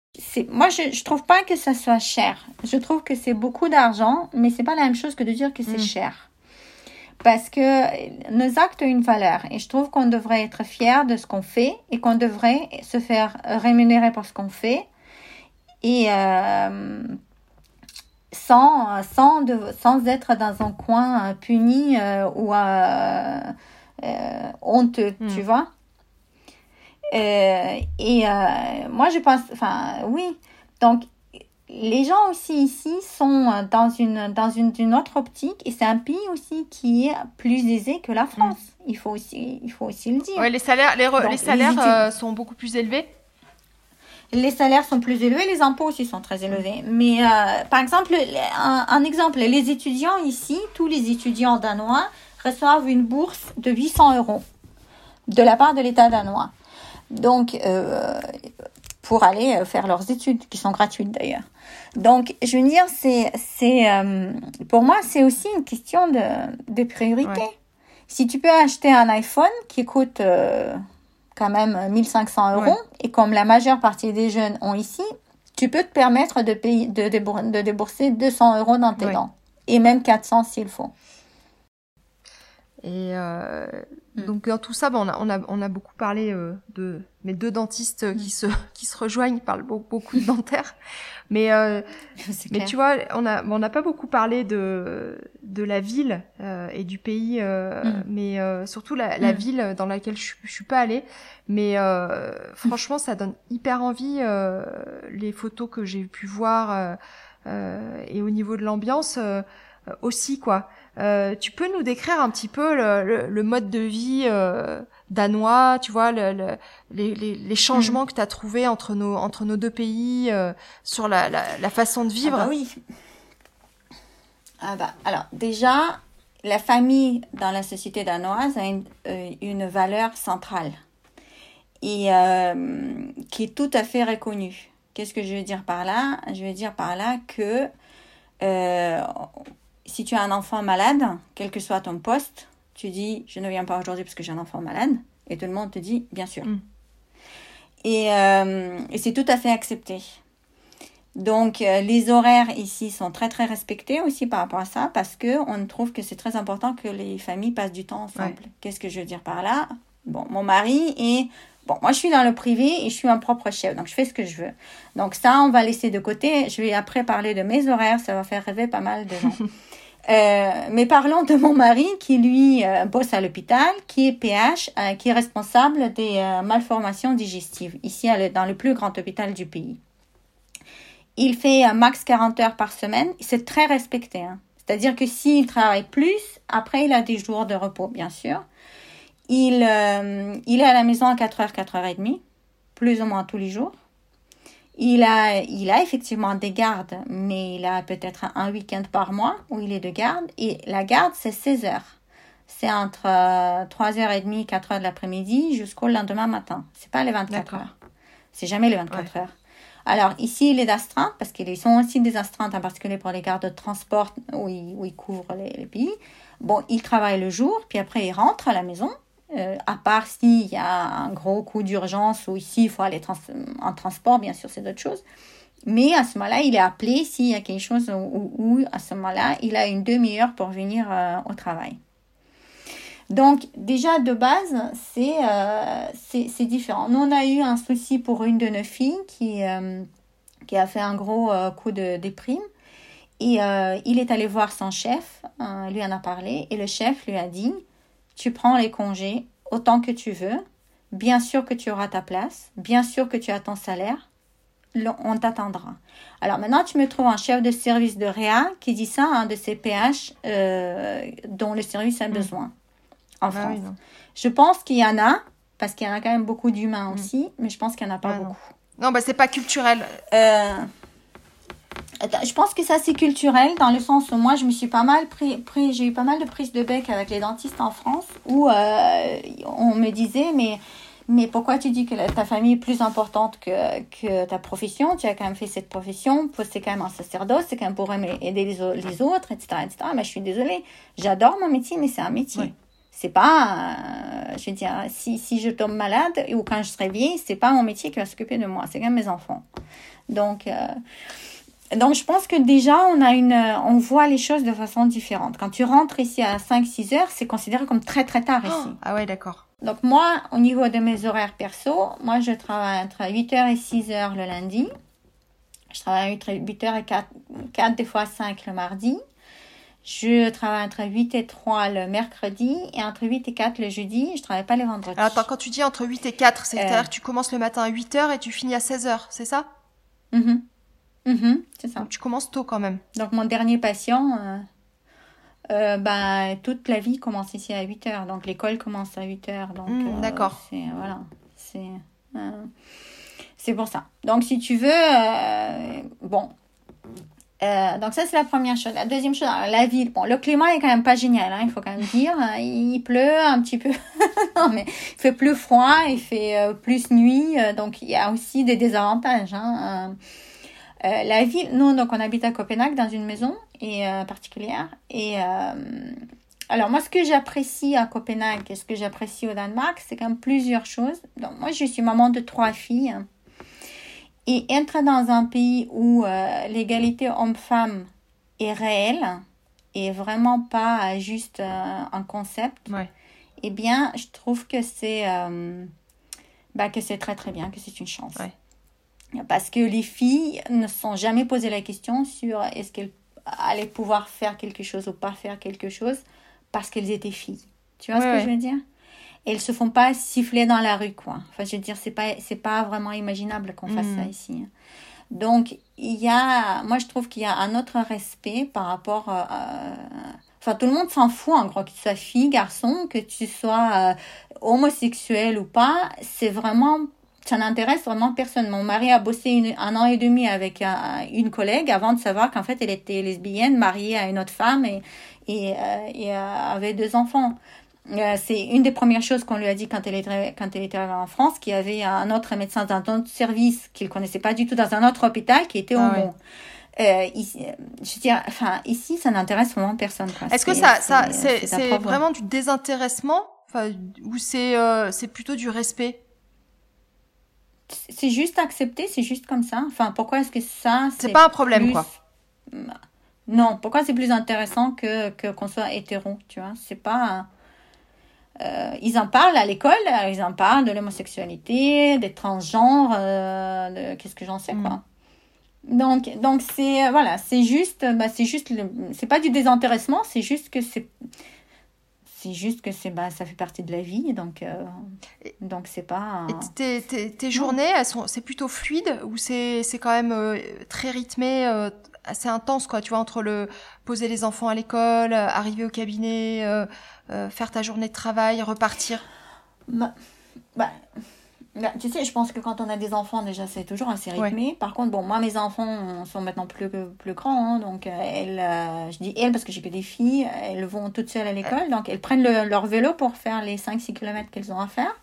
moi je, je trouve pas que ça soit cher. Je trouve que c'est beaucoup d'argent, mais c'est pas la même chose que de dire que c'est mm. cher. Parce que nos actes ont une valeur et je trouve qu'on devrait être fier de ce qu'on fait et qu'on devrait se faire rémunérer pour ce qu'on fait et euh, sans, sans, de, sans être dans un coin puni euh, ou euh, honteux, tu mm. vois. Euh, et euh, moi, je pense, enfin, oui. Donc, les gens aussi ici sont dans une, dans une, une autre optique et c'est un pays aussi qui est plus aisé que la France. Mm. Il, faut aussi, il faut aussi le dire. Ouais, les salaires, les, les salaires euh, sont beaucoup plus élevés les salaires sont plus élevés, les impôts aussi sont très élevés. Mais par exemple, un, un, exemple, les étudiants ici, tous les étudiants danois reçoivent une bourse de 800 euros de la part de l'État danois. Donc, euh, pour aller euh, faire leurs études, qui sont gratuites d'ailleurs. Donc, je veux dire, c'est, c'est, euh, pour moi, c'est aussi une question de, de priorité. Si tu peux acheter un iPhone qui coûte quand même 1500 euros, et comme la majeure partie des jeunes ont ici, tu peux te permettre de, payer, de, de débourser 200 euros dans tes dents. Et même 400 s'il faut. Et mm. donc dans tout ça, bah, on, a, on, a, on a beaucoup parlé de mes deux dentistes qui mm. se qui se rejoignent, parlent beaucoup de dentaire. Mais mais tu vois, on a on n'a pas beaucoup parlé de de la ville et du pays, mm. mais surtout la, la ville dans laquelle je, je suis pas allée. Mais franchement, ça donne hyper envie les photos que j'ai pu voir et au niveau de l'ambiance aussi quoi. Euh, tu peux nous décrire un petit peu le, le, mode de vie euh, danois, tu vois, le, les, changements mm. que tu as trouvés entre nos, entre nos deux pays, euh, sur la, la, la, façon de vivre? Ah bah oui. Ah bah, alors, déjà, la famille dans la société danoise a une, une valeur centrale et qui est tout à fait reconnue. Qu'est-ce que je veux dire par là? Je veux dire par là que si tu as un enfant malade, quel que soit ton poste, tu dis je ne viens pas aujourd'hui parce que j'ai un enfant malade et tout le monde te dit bien sûr. Mm. Euh, et, c'est tout à fait accepté. Donc euh, les horaires ici sont très très respectés aussi par rapport à ça parce que on trouve que c'est très important que les familles passent du temps ensemble. Qu'est-ce que je veux dire par là? Bon, mon mari est Bon, moi, je suis dans le privé et je suis mon propre chef, donc je fais ce que je veux. Donc ça, on va laisser de côté. Je vais après parler de mes horaires, ça va faire rêver pas mal de gens. euh, mais parlons de mon mari qui, lui, euh, bosse à l'hôpital, qui est PH, euh, qui est responsable des malformations digestives, ici dans le plus grand hôpital du pays. Il fait max 40 heures par semaine, c'est très respecté. Hein. C'est-à-dire que s'il travaille plus, après, il a des jours de repos, bien sûr. Il, il est à la maison à 4h, 4h30, plus ou moins tous les jours. Il a, il a effectivement des gardes, mais il a peut-être un week-end par mois où il est de garde. Et la garde, c'est 16 heures. C'est entre 3h30, 4h de l'après-midi jusqu'au lendemain matin. C'est pas les 24 heures. C'est jamais les 24 heures. Alors ici, il est d'astreinte parce qu'ils sont aussi des astreintes, en particulier pour les gardes de transport où ils, où couvrent les, les pays. Bon, il travaille le jour, puis après il rentre à la maison euh, à part s'il y a un gros coup d'urgence ou ici il faut aller en transport, bien sûr, c'est d'autres choses. Mais à ce moment-là, il est appelé s'il y a quelque chose où, à ce moment-là, il a une demi-heure pour venir euh, au travail. Donc, déjà de base, euh, c'est c'est différent. Nous, on a eu un souci pour une de nos filles qui, qui a fait un gros coup de déprime. Et il est allé voir son chef, lui en a parlé, et le chef lui a dit tu prends les congés autant que tu veux. Bien sûr que tu auras ta place. Bien sûr que tu as ton salaire. On t'attendra. Alors maintenant, tu me trouves un chef de service de Réa qui dit ça, un de ces PH euh, dont le service a hmm. besoin en ah France. je pense qu'il y en a, parce qu'il y en a quand même beaucoup d'humains hmm. aussi, mais je pense qu'il n'y en a pas beaucoup. Non, non bah c'est pas culturel. Euh, je pense que ça c'est culturel dans le sens où moi je me suis pas mal pris, pris j'ai eu pas mal de prises de bec avec les dentistes en France où euh, on me disait mais mais pourquoi tu dis que ta famille est plus importante que, que ta profession? Tu as quand même fait cette profession, c'est quand même un sacerdoce, c'est quand même pour aider les, les autres, etc., etc. Mais je suis désolée, j'adore mon métier, mais c'est un métier. C'est pas, euh, je veux dire, si, si je tombe malade ou quand je serai vieille, c'est pas mon métier qui va s'occuper de moi, c'est quand même mes enfants. Donc, euh, donc, je pense que déjà, on a une, euh, on voit les choses de façon différente. Quand tu rentres ici à 5-6 heures, c'est considéré comme très très tard ici. ah ouais, d'accord. Donc moi, au niveau de mes horaires perso, moi je travaille entre 8h et 6h le lundi. Je travaille entre 8h et 4, 4 des fois 5 le mardi. Je travaille entre 8 et 3 le mercredi et entre 8 et 4 le jeudi. Je travaille pas les vendredis. Alors, attends, quand tu dis entre 8 et 4, c'est-à-dire euh. que tu commences le matin à 8h et tu finis à 16h, c'est ça? Mm Mhm, c'est ça. tu commences tôt quand même. Donc mon dernier patient, euh, euh, bah, toute la vie commence ici à 8 heures. Donc l'école commence à 8 heures. Donc, hmm, euh, D'accord. C'est, voilà, c'est, c'est pour ça. Donc si tu veux, bon. donc ça c'est la première chose. La deuxième chose, la ville. Bon, le climat est quand même pas génial, hein, il faut quand même dire. Il pleut un petit peu. non mais il fait plus froid, il fait plus nuit, donc il y a aussi des désavantages. Hein. Euh, la ville, nous, donc on habite à Copenhague dans une maison et, euh, particulière. Et euh, alors moi, ce que j'apprécie à Copenhague et ce que j'apprécie au Danemark, c'est quand même plusieurs choses. Donc moi, je suis maman de trois filles. Et être dans un pays où l'égalité homme-femme est réelle et vraiment pas juste un concept, eh bien, je trouve que c'est bah, que c'est très très bien, que c'est une chance. Parce que les filles ne se sont jamais posé la question sur est-ce qu'elles allaient pouvoir faire quelque chose ou pas faire quelque chose parce qu'elles étaient filles. Tu vois ce que je veux dire? Elles se font pas siffler dans la rue, quoi. Enfin, je veux dire, c'est pas, c'est pas vraiment imaginable qu'on fasse ça mm. ici. Hein. Donc, il y a, moi, je trouve qu'il y a un autre respect par rapport à, Enfin, tout le monde s'en fout, en gros, que tu sois fille, garçon, que tu sois euh, homosexuel ou pas. C'est vraiment ça n'intéresse vraiment personne. Mon mari a bossé un an et demi avec une collègue avant de savoir qu'en fait elle était lesbienne, mariée à une autre femme et, et, euh, euh, avait deux enfants. Euh, c'est une des premières choses qu'on lui a dit quand elle était, quand elle était en France, qu'il y avait un autre médecin dans un autre service qu'il connaissait pas du tout dans un autre hôpital qui était au ah, ici, je veux dire, enfin, ici, ça n'intéresse vraiment personne. Est-ce que ça, ça, c'est, vraiment du désintéressement, ou c'est, c'est plutôt du respect? C'est juste accepté, c'est juste comme ça. Enfin, pourquoi est-ce que ça. C'est pas un problème, quoi. Non, pourquoi c'est plus intéressant que qu'on soit hétéro, tu vois? C'est pas. Euh, ils en parlent à l'école, ils en parlent de l'homosexualité, des transgenres, euh, de qu'est-ce que j'en sais, quoi? Mm. Donc, donc c'est voilà, c'est juste, bah, c'est juste, c'est pas du désintéressement, c'est juste que c'est c'est juste que c'est bah, ça fait partie de la vie, donc euh, donc c'est pas. tes, tes, tes, journées, elles sont, c'est plutôt fluide ou c'est c'est quand même euh, très rythmé, euh, assez intense quoi. Tu vois entre le poser les enfants à l'école, arriver au cabinet, faire ta journée de travail, repartir? Bah, bah bah, tu sais, je pense que quand on a des enfants, déjà, c'est toujours assez rythmé. Par contre, bon, moi, mes enfants sont maintenant plus, plus grands. Hein, donc, euh, elles, euh, je dis elles parce que j'ai que des filles. Elles vont toutes seules à l'école. Donc, elles prennent leur vélo pour faire les 5-6 km qu'elles ont à faire.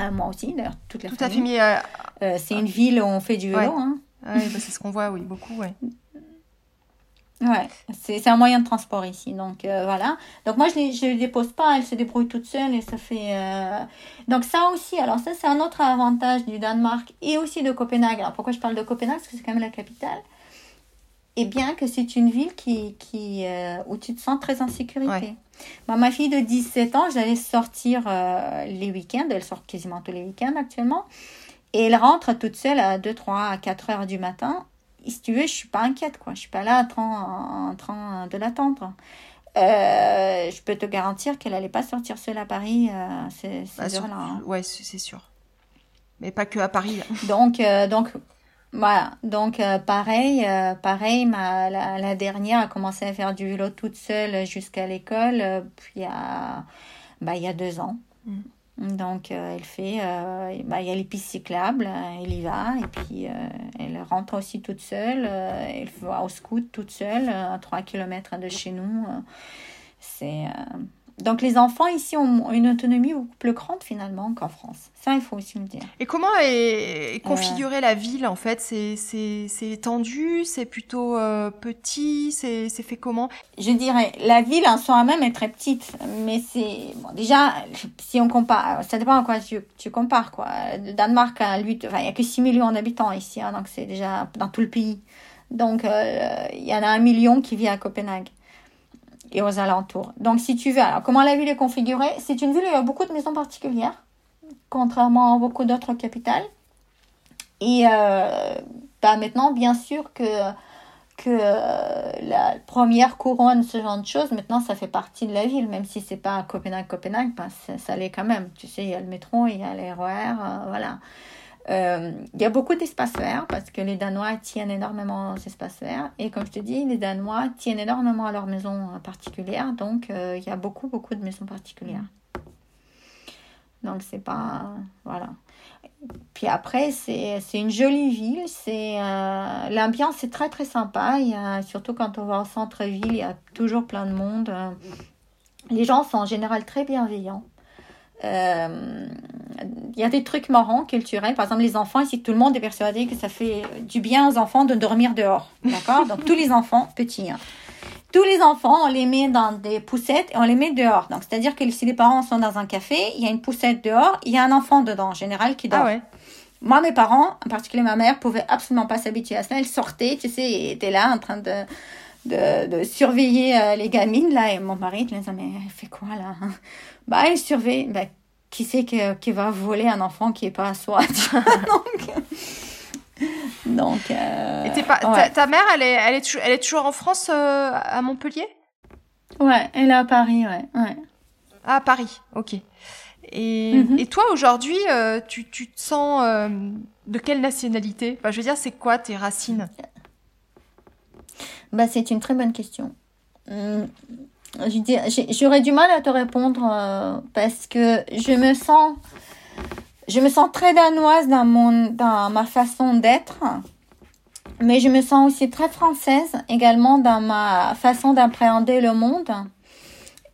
Euh, moi aussi, d'ailleurs, toute la Tout famille. c'est une ville où on fait du vélo. Hein. Ouais, bah, c'est ce qu'on voit, oui, beaucoup, ouais. Ouais, c'est un moyen de transport ici. Donc euh, voilà. Donc moi je ne les dépose pas, elles se débrouillent toutes seules et ça fait. Euh, donc ça aussi, alors ça c'est un autre avantage du Danemark et aussi de Copenhague. Alors pourquoi je parle de Copenhague? Parce que c'est quand même la capitale. Et bien que c'est une ville qui, qui, euh, où tu te sens très en sécurité. ma fille de 17 ans, j'allais sortir les week-ends. Elle sort quasiment tous les week-ends actuellement. Et elle rentre toute seule à 2, 3, à 4 heures du matin si tu veux, je suis pas inquiète, quoi. Je suis pas là en train, de l'attendre. Euh, je peux te garantir qu'elle allait pas sortir seule à Paris euh, ces, bah, heures-là. Hein. Ouais, c'est sûr. Mais pas que à Paris. donc, euh, donc, voilà. Donc, pareil, pareil, ma, la, dernière a commencé à faire du vélo toute seule jusqu'à l'école, puis il y a, bah, il y a deux ans. Mm. Donc, euh, elle fait, euh, bah, il y a les pistes cyclables, elle y va, et puis euh, elle rentre aussi toute seule, elle va au scout toute seule, à 3 km de chez nous. c'est donc les enfants ici ont une autonomie beaucoup plus grande finalement qu'en France. Ça, il faut aussi le dire. Et comment est, configurée la ville en fait? C'est étendu? C'est plutôt euh, petit? C'est fait comment? Je dirais, la ville en soi-même est très petite. Mais c'est... Bon, déjà, si on compare, ça dépend à quoi tu, compares. Quoi. Le Danemark, a, lui, il n'y a que 6 millions d'habitants ici, hein, donc c'est déjà dans tout le pays. Donc euh, il y en a un million qui vit à Copenhague et aux alentours. Donc, si tu veux, alors comment la ville est configurée? C'est une ville où il y a beaucoup de maisons particulières, contrairement à beaucoup d'autres capitales. Et euh, bah maintenant, bien sûr que, que euh, la première couronne, ce genre de choses, maintenant, ça fait partie de la ville, même si c'est pas Copenhague, Copenhague, bah, ça, l'est quand même. Tu sais, il y a le métro, il y a les RER, euh, voilà. Euh, il y a beaucoup d'espaces verts parce que les Danois tiennent énormément aux espaces verts. Et comme je te dis, les Danois tiennent énormément à leurs maisons particulières. Donc, il y a beaucoup, beaucoup de maisons particulières. Donc, c'est pas. Voilà. Puis après, c'est une jolie ville. Euh, L'ambiance est très, très sympa. Il y a, surtout quand on va au centre-ville, il y a toujours plein de monde. Les gens sont en général très bienveillants. Euh, il y a des trucs marrants culturels. Par exemple, les enfants, ici, tout le monde est persuadé que ça fait du bien aux enfants de dormir dehors. D'accord? Donc, tous les enfants, petits, hein. Tous les enfants, on les met dans des poussettes et on les met dehors. Donc, c'est-à-dire que si les parents sont dans un café, il y a une poussette dehors, il y a un enfant dedans, en général, qui dort. Ah ouais. Moi, mes parents, en particulier ma mère, pouvaient absolument pas s'habituer à ça. Elle sortait, tu sais, et était là en train de de, surveiller euh, les gamines là et mon mari il me dit mais elle fait quoi là bah il surveille bah, qui c'est qui, va voler un enfant qui est pas à soi donc donc euh, ta, mère elle est elle est, elle est toujours en France euh, à Montpellier? Ouais elle est à Paris ouais ouais. Ah, à Paris ok. Et, mhm. et toi aujourd'hui tu, tu te sens de quelle nationalité? Enfin, je veux dire c'est quoi tes racines? Bah, c'est une très bonne question. Hum, j'aurais du mal à te répondre euh, parce que je me sens, je me sens très danoise dans mon, dans ma façon d'être, mais je me sens aussi très française également dans ma façon d'appréhender le monde,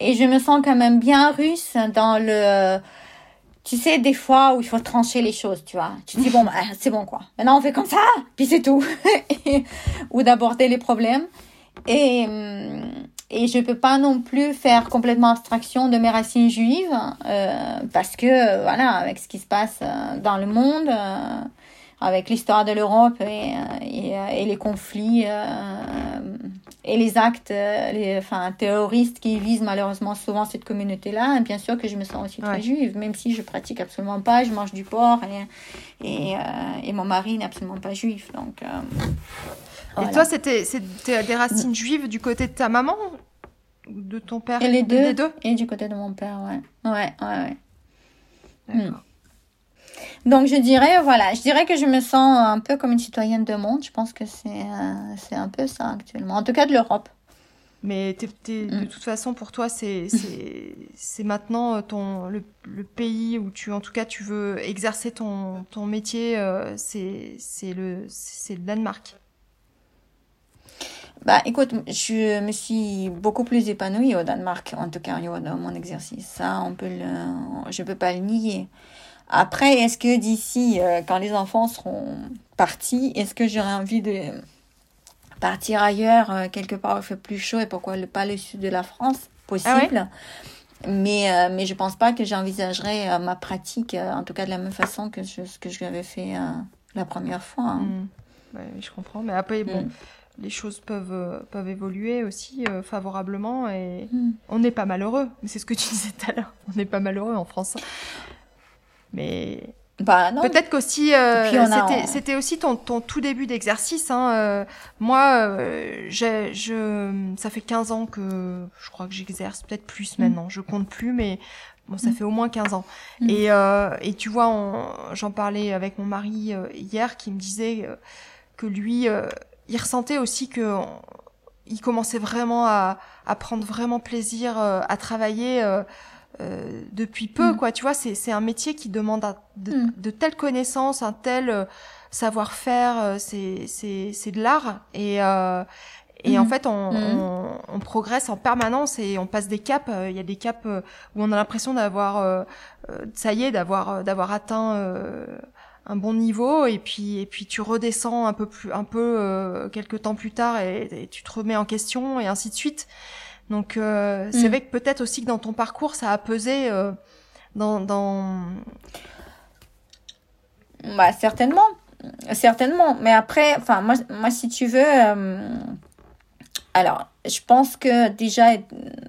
et je me sens quand même bien russe dans le tu sais, des fois où il faut trancher les choses, tu vois. Tu dis, bon, bah, c'est bon, quoi. Maintenant, on fait comme ça, puis c'est tout. ou d'aborder les problèmes. Et, hum, et je peux pas non plus faire complètement abstraction de mes racines juives, euh, parce que, voilà, avec ce qui se passe euh, dans le monde, euh, avec l'histoire de l'Europe et, et, et, les conflits et les actes les, enfin, terroristes qui visent malheureusement souvent cette communauté-là, bien sûr que je me sens aussi très juive, même si je pratique absolument pas, je mange du porc et, et, euh, et mon mari n'est absolument pas juif. Donc, euh, Et toi, c'était des racines juives du côté de ta maman ou de ton père? Et les deux, deux, Et du côté de mon père, ouais. Ouais, ouais, ouais. Hmm. Donc je dirais, voilà, je dirais que je me sens un peu comme une citoyenne de monde. Je pense que c'est euh, c'est un peu ça actuellement, en tout cas de l'Europe. Mais de mm. toute façon, pour toi, c'est maintenant euh, ton, le, le, pays où tu, en tout cas, tu veux exercer ton, ton métier, euh, c'est le, le Danemark. Bah, écoute, je me suis beaucoup plus épanouie au Danemark, en tout cas, dans mon exercice. Ça, on peut le, je peux pas le nier. Après, est-ce que d'ici, euh, quand les enfants seront partis, est-ce que j'aurai envie de partir ailleurs, euh, quelque part où il fait plus chaud et pourquoi pas le sud de la France? Possible. Ah mais, euh, mais je pense pas que j'envisagerais ma pratique, en tout cas de la même façon que je, ce que je l'avais fait la première fois. Hein. Mmh. je comprends. Mais après, bon, mmh. les choses peuvent, peuvent évoluer aussi favorablement et mmh. on n'est pas malheureux. C'est ce que tu disais tout à l'heure. On n'est pas malheureux en France. Mais bah, peut-être qu'aussi euh, c'était aussi ton, ton, tout début d'exercice. Hein. Euh, moi, euh, je, ça fait 15 ans que je crois que j'exerce, peut-être plus mm. maintenant. Je compte plus, mais bon, ça mm. fait au moins 15 ans. Mm. Et, et tu vois, j'en parlais avec mon mari hier, qui me disait que lui, il ressentait aussi que il commençait vraiment à, à prendre vraiment plaisir à travailler euh, depuis peu, mm. quoi. Tu vois, c'est un métier qui demande de, mm. de, telles connaissances, un tel euh, savoir-faire. Euh, c'est de l'art et et en mm. fait, on, on, on, progresse en permanence et on passe des caps. Il y a des caps où on a l'impression d'avoir, ça y est, d'avoir d'avoir atteint un bon niveau et puis et puis tu redescends un peu plus un peu quelques temps plus tard et, et, tu te remets en question et ainsi de suite. Donc euh, c'est mm. vrai que peut-être aussi que dans ton parcours, ça a pesé euh, dans, dans... Bah, certainement. Certainement. Mais après, enfin, moi, moi, si tu veux... Euh, alors, je pense que déjà,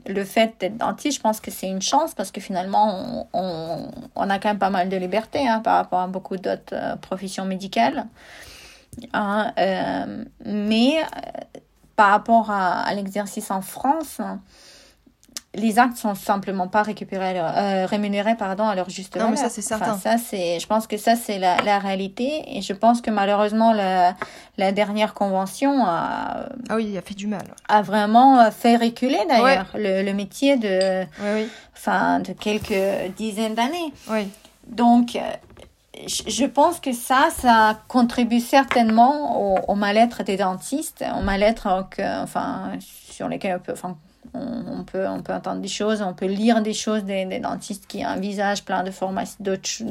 le fait d'être dentiste, je pense que c'est une chance parce que finalement, on, on, a quand même pas mal de liberté hein, par rapport à beaucoup d'autres professions médicales. Hein, mais par rapport à, l'exercice en France, les actes sont simplement pas récupérés, euh, rémunérés pardon, à leur juste valeur. Non, mais ça, c'est certain. ça, c'est, je pense que ça, c'est la, la, réalité. Et je pense que malheureusement, la, la dernière convention a, ah oui, a fait du mal. A vraiment fait reculer, d'ailleurs, le, le, métier de, oui, Enfin, de quelques dizaines d'années. Oui. Donc, je pense que ça, ça contribue certainement au, mal-être des dentistes, au mal-être enfin, sur lesquels on peut, enfin, on, peut, on peut entendre des choses, on peut lire des choses des, des dentistes qui envisagent plein de formations,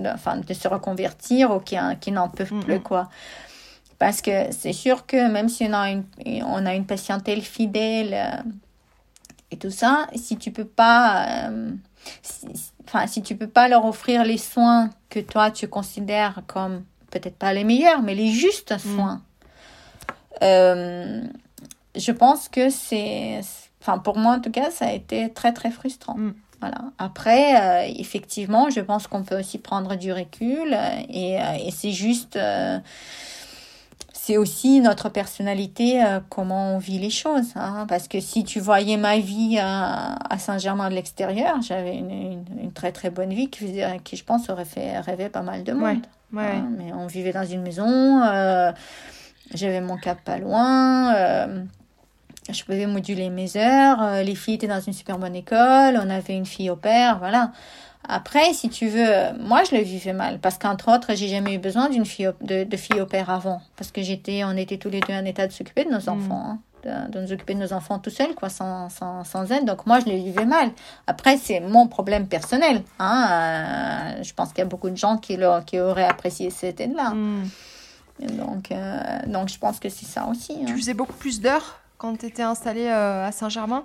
enfin, de se reconvertir ou qui, qui n'en peuvent plus, quoi. Parce que c'est sûr que même si on a une, on a une patientèle fidèle euh, et tout ça, si tu peux pas, euh, enfin, si tu peux pas leur offrir les soins que toi tu considères comme peut-être pas les meilleurs, mais les justes mm. soins, euh, je pense que c'est, enfin pour moi en tout cas, ça a été très très frustrant. Mm. Voilà. Après, euh, effectivement, je pense qu'on peut aussi prendre du recul euh, et, et c'est juste, c'est aussi notre personnalité, euh, comment on vit les choses. Hein, parce que si tu voyais ma vie à, à Saint-Germain de l'extérieur, j'avais une, une, une très très bonne vie qui, je pense, aurait fait rêver pas mal de monde. Ouais. Hein, mais on vivait dans une maison, euh, j'avais mon cap pas loin, euh, je pouvais moduler mes heures, euh, les filles étaient dans une super bonne école, on avait une fille au père, voilà. Après, si tu veux, moi je le vivais mal parce qu'entre autres, j'ai jamais eu besoin d'une fille de, de fille au père avant parce que j'étais, on était tous les deux en état de s'occuper de nos enfants, hein, de, de nous occuper de nos enfants tout seuls, quoi, sans, sans, sans aide. Donc moi je le vivais mal. Après, c'est mon problème personnel. Hein, euh, je pense qu'il y a beaucoup de gens qui, auraient apprécié cette aide-là. Mm. Donc, euh, donc je pense que c'est ça aussi. hein. Tu faisais beaucoup plus d'heures quand tu étais installée euh, à Saint-Germain?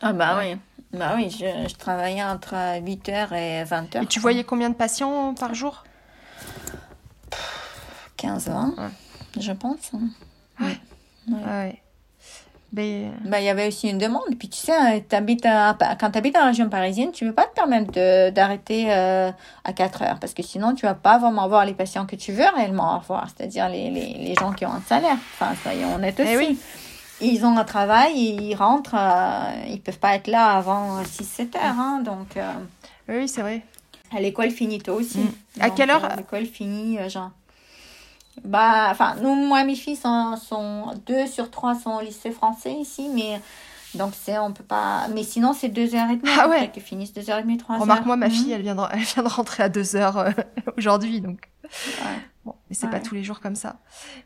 Ah bah oui. Bah oui, je, je travaillais entre 8h et 20h. Et tu voyais combien de patients par jour? 15 ans, Ouais. je pense. Ouais. Ouais. Ouais. Mais... Bah, il y avait aussi une demande. Puis tu sais, hein, t'habites à- quand tu habites en région parisienne, tu ne peux pas te permettre d'arrêter euh, à 4 heures. Parce que sinon, tu vas pas vraiment voir les patients que tu veux réellement voir. C'est-à-dire les, les, les gens qui ont un salaire. Enfin, soyons honnêtes aussi. Eh oui. Ils ont un travail, ils rentrent, euh, ils peuvent pas être là avant 6-7 heures. Hein, donc, euh, Oui, c'est vrai. à l'école finit tôt aussi. Mm. À Donc, quelle heure euh, L'école finit, euh, genre. Bah, enfin, nous, moi, mes filles sont, sont deux sur trois sont au lycée français ici, mais donc c'est, on peut pas. Mais sinon, c'est deux heures et demie. Ah ouais. Qu'ils finissent deux heures et demie, trois heures. Remarque-moi, ma fille, elle vient, de, elle vient de rentrer à 2 heures euh, aujourd'hui, donc. Ouais. Bon, mais c'est pas Ouais. tous les jours comme ça.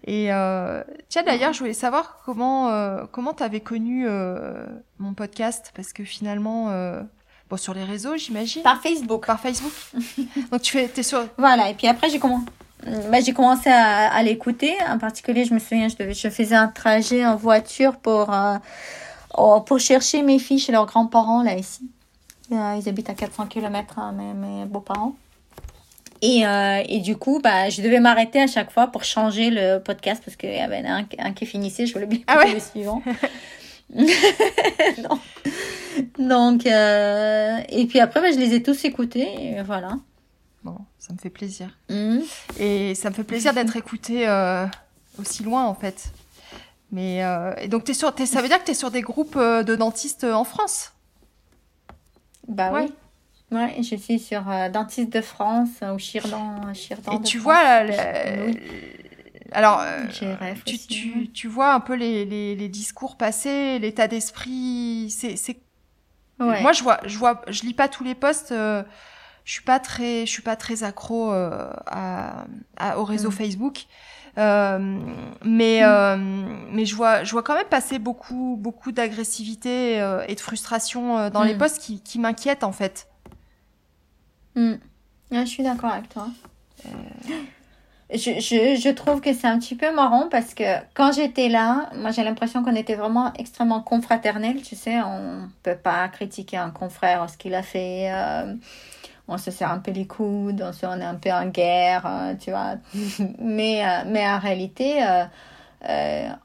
Et euh, tiens, d'ailleurs, je voulais savoir comment euh, comment t'avais connu euh, mon podcast, parce que finalement, euh, bon, sur les réseaux, j'imagine, Par Facebook. par Facebook. donc tu fais, t'es sur. Voilà, et puis après, j'ai commencé. Bah, j'ai commencé à, à l'écouter. En particulier, je me souviens, je, devais, je faisais un trajet en voiture pour, euh, oh, pour chercher mes filles chez leurs grands-parents, là, ici. Euh, ils habitent à 400 km, mes, mes beaux-parents. Et, euh, et du coup, bah, je devais m'arrêter à chaque fois pour changer le podcast parce qu'il y avait un, un qui finissait, je voulais bien Ah ouais? le suivant. Non. Donc, euh, et puis après, bah, je les ai tous écoutés, et voilà. Bon, ça me fait plaisir. Mhm. Et ça me fait plaisir d'être écoutée euh, aussi loin, en fait. Mais euh, et donc, t'es sur, t'es, ça veut dire que tu es sur des groupes euh, de dentistes en France? Bah Ouais. oui. Ouais, je suis sur euh, Dentiste de France euh, ou Chirdan. Chirdan Et de tu France. vois, le- oui. alors, euh, tu, tu, tu vois un peu les, les, les discours passés, l'état d'esprit. C'est, c'est... Ouais. Moi, je vois, je vois, je lis pas tous les posts. euh, je suis pas très, je suis pas très accro euh, à, à- au réseau Mm. Facebook. Euh, mais euh, mais je vois je vois quand même passer beaucoup beaucoup d'agressivité euh, et de frustration euh, dans les Mm. posts qui, qui m'inquiètent en fait. Mm. Ouais, je suis d'accord avec toi. Euh. Je, je, je trouve que c'est un petit peu marrant parce que quand j'étais là, moi j'ai l'impression qu'on était vraiment extrêmement confraternels. Tu sais, on peut pas critiquer un confrère ce qu'il a fait. euh, on se serre un peu les coudes, on, se, on est un peu en guerre, euh, tu vois. mais, euh, mais en réalité,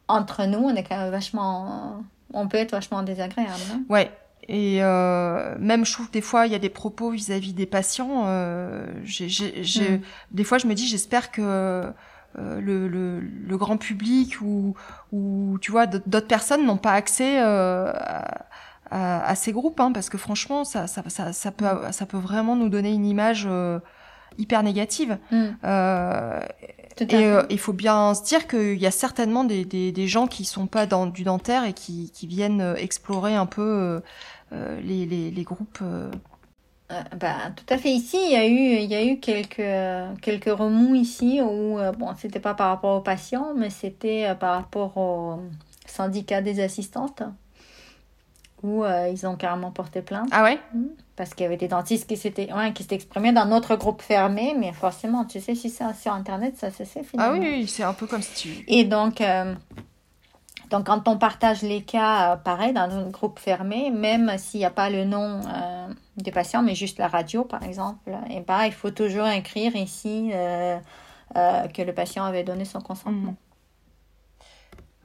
entre nous, on est quand même vachement. On peut être vachement désagréable. hein. Ouais. Et euh, même, je trouve des fois, il y a des propos vis-à-vis des patients. Euh, j'ai, j'ai- Mm. Des fois, je me dis, j'espère que euh, le, le, le grand public ou, ou tu vois, d'autres personnes n'ont pas accès euh, à, à, à ces groupes, hein, parce que franchement, ça, ça, ça, ça, peut, ça peut vraiment nous donner une image euh, hyper négative. Mm. Euh, et il faut bien se dire qu'il y a certainement des, des, des gens qui sont pas dans du dentaire et qui, qui viennent explorer un peu les, les, les groupes. euh. Euh, bah, tout à fait. Ici, il y a eu, il y a eu quelques, euh, quelques remous ici où, euh, bon, c'était pas par rapport aux patients, mais c'était euh, par rapport au syndicat des assistantes, où euh, ils ont carrément porté plainte Ah ouais? Parce qu'il y avait des dentistes qui s'étaient, ouais, qui dans notre groupe fermé, mais forcément, tu sais, si c'est sur Internet, ça se sait Ah oui, oui, c'est un peu comme si tu. Et donc, euh, donc quand on partage les cas, euh, pareil, dans un groupe fermé, même s'il n'y a pas le nom euh, du patient, mais juste la radio, par exemple, et ben, il faut toujours écrire ici euh, euh, que le patient avait donné son consentement.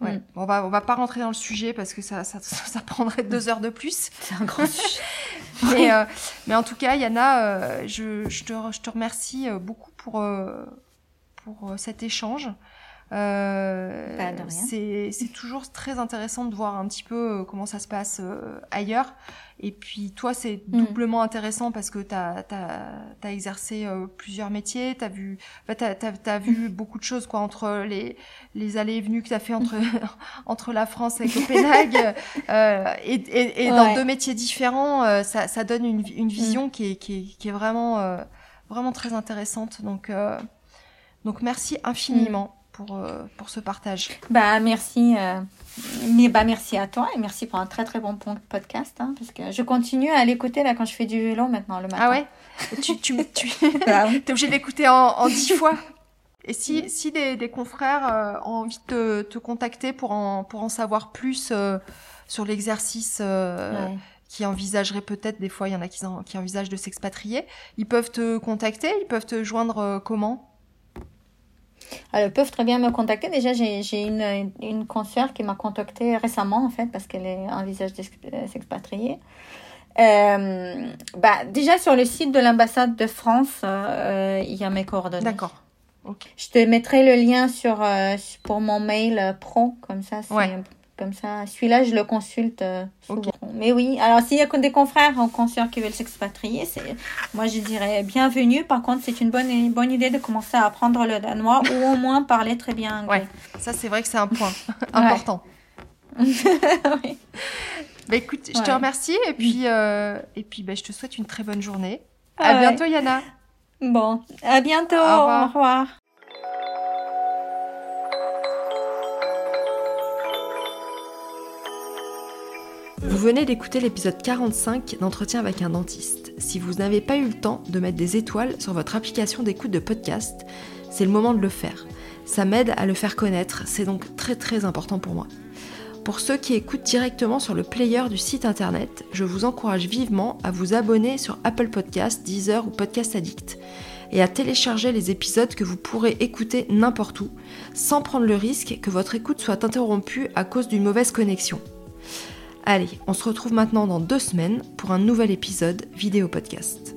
Ouais. On va on va pas rentrer dans le sujet parce que ça ça, ça prendrait deux heures de plus. C'est un grand sujet. mais, euh, mais en tout cas, Yana, euh, je, je, te, je te remercie beaucoup pour, euh, pour cet échange. Euh, c'est c'est toujours très intéressant de voir un petit peu euh, comment ça se passe euh, ailleurs. Et puis toi, c'est Mm. doublement intéressant parce que tu as, exercé euh, plusieurs métiers, tu as vu, bah, t'as, t'as- t'as vu beaucoup de choses quoi, entre les, les allées et venues que tu as fait entre, entre la France et Copenhague. euh, et et, et dans deux métiers différents, ça, ça donne une, une vision qui, est, qui, est, qui est vraiment, vraiment très intéressante. Donc, euh, donc merci infiniment pour, euh, pour ce partage. Bah merci, euh, mais bah merci à toi et merci pour un très très bon podcast hein, parce que je continue à l'écouter là quand je fais du vélo maintenant le matin. Ah ouais Tu, tu, tu Ah oui. es obligé d'écouter en, en dix fois Et si, si des, des confrères euh, ont envie de te, te contacter pour en, pour en savoir plus euh, sur l'exercice euh, Ouais. qui envisageraient peut-être, des fois il y en a qui, en- qui envisagent de s'expatrier, ils peuvent te contacter, ils peuvent te joindre comment? Alors, ils peuvent très bien me contacter. Déjà, j'ai une, une consoeur qui m'a contactée récemment, en fait, parce qu'elle envisage de euh, s'expatrier. Euh, bah, déjà, sur le site de l'ambassade de France, euh, il y a mes coordonnées. D'accord. Je te mettrai le lien sur, euh, pour mon mail euh, pro, comme ça, c'est Ouais. Comme ça. Celui-là, je le consulte euh, souvent. Mais oui, alors s'il y a que des confrères en consoeurs qui veulent s'expatrier, c'est, moi je dirais bienvenue. Par contre, c'est une bonne, bonne idée de commencer à apprendre le danois ou au moins parler très bien anglais. Ouais. Ça, c'est vrai que c'est un point important. Oui. Bah écoute, je te remercie et puis, euh, et puis bah, je te souhaite une très bonne journée. À Ouais. bientôt, Yana. Bon, à bientôt. Au revoir. Au revoir. Vous venez d'écouter l'épisode 45 d'entretien avec un dentiste. Si vous n'avez pas eu le temps de mettre des étoiles sur votre application d'écoute de podcast, c'est le moment de le faire. Ça m'aide à le faire connaître, c'est donc très très important pour moi. Pour ceux qui écoutent directement sur le player du site internet, je vous encourage vivement à vous abonner sur Apple Podcast, Deezer ou Podcast Addict et à télécharger les épisodes que vous pourrez écouter n'importe où, sans prendre le risque que votre écoute soit interrompue à cause d'une mauvaise connexion. Allez, on se retrouve maintenant dans deux semaines pour un nouvel épisode vidéo podcast.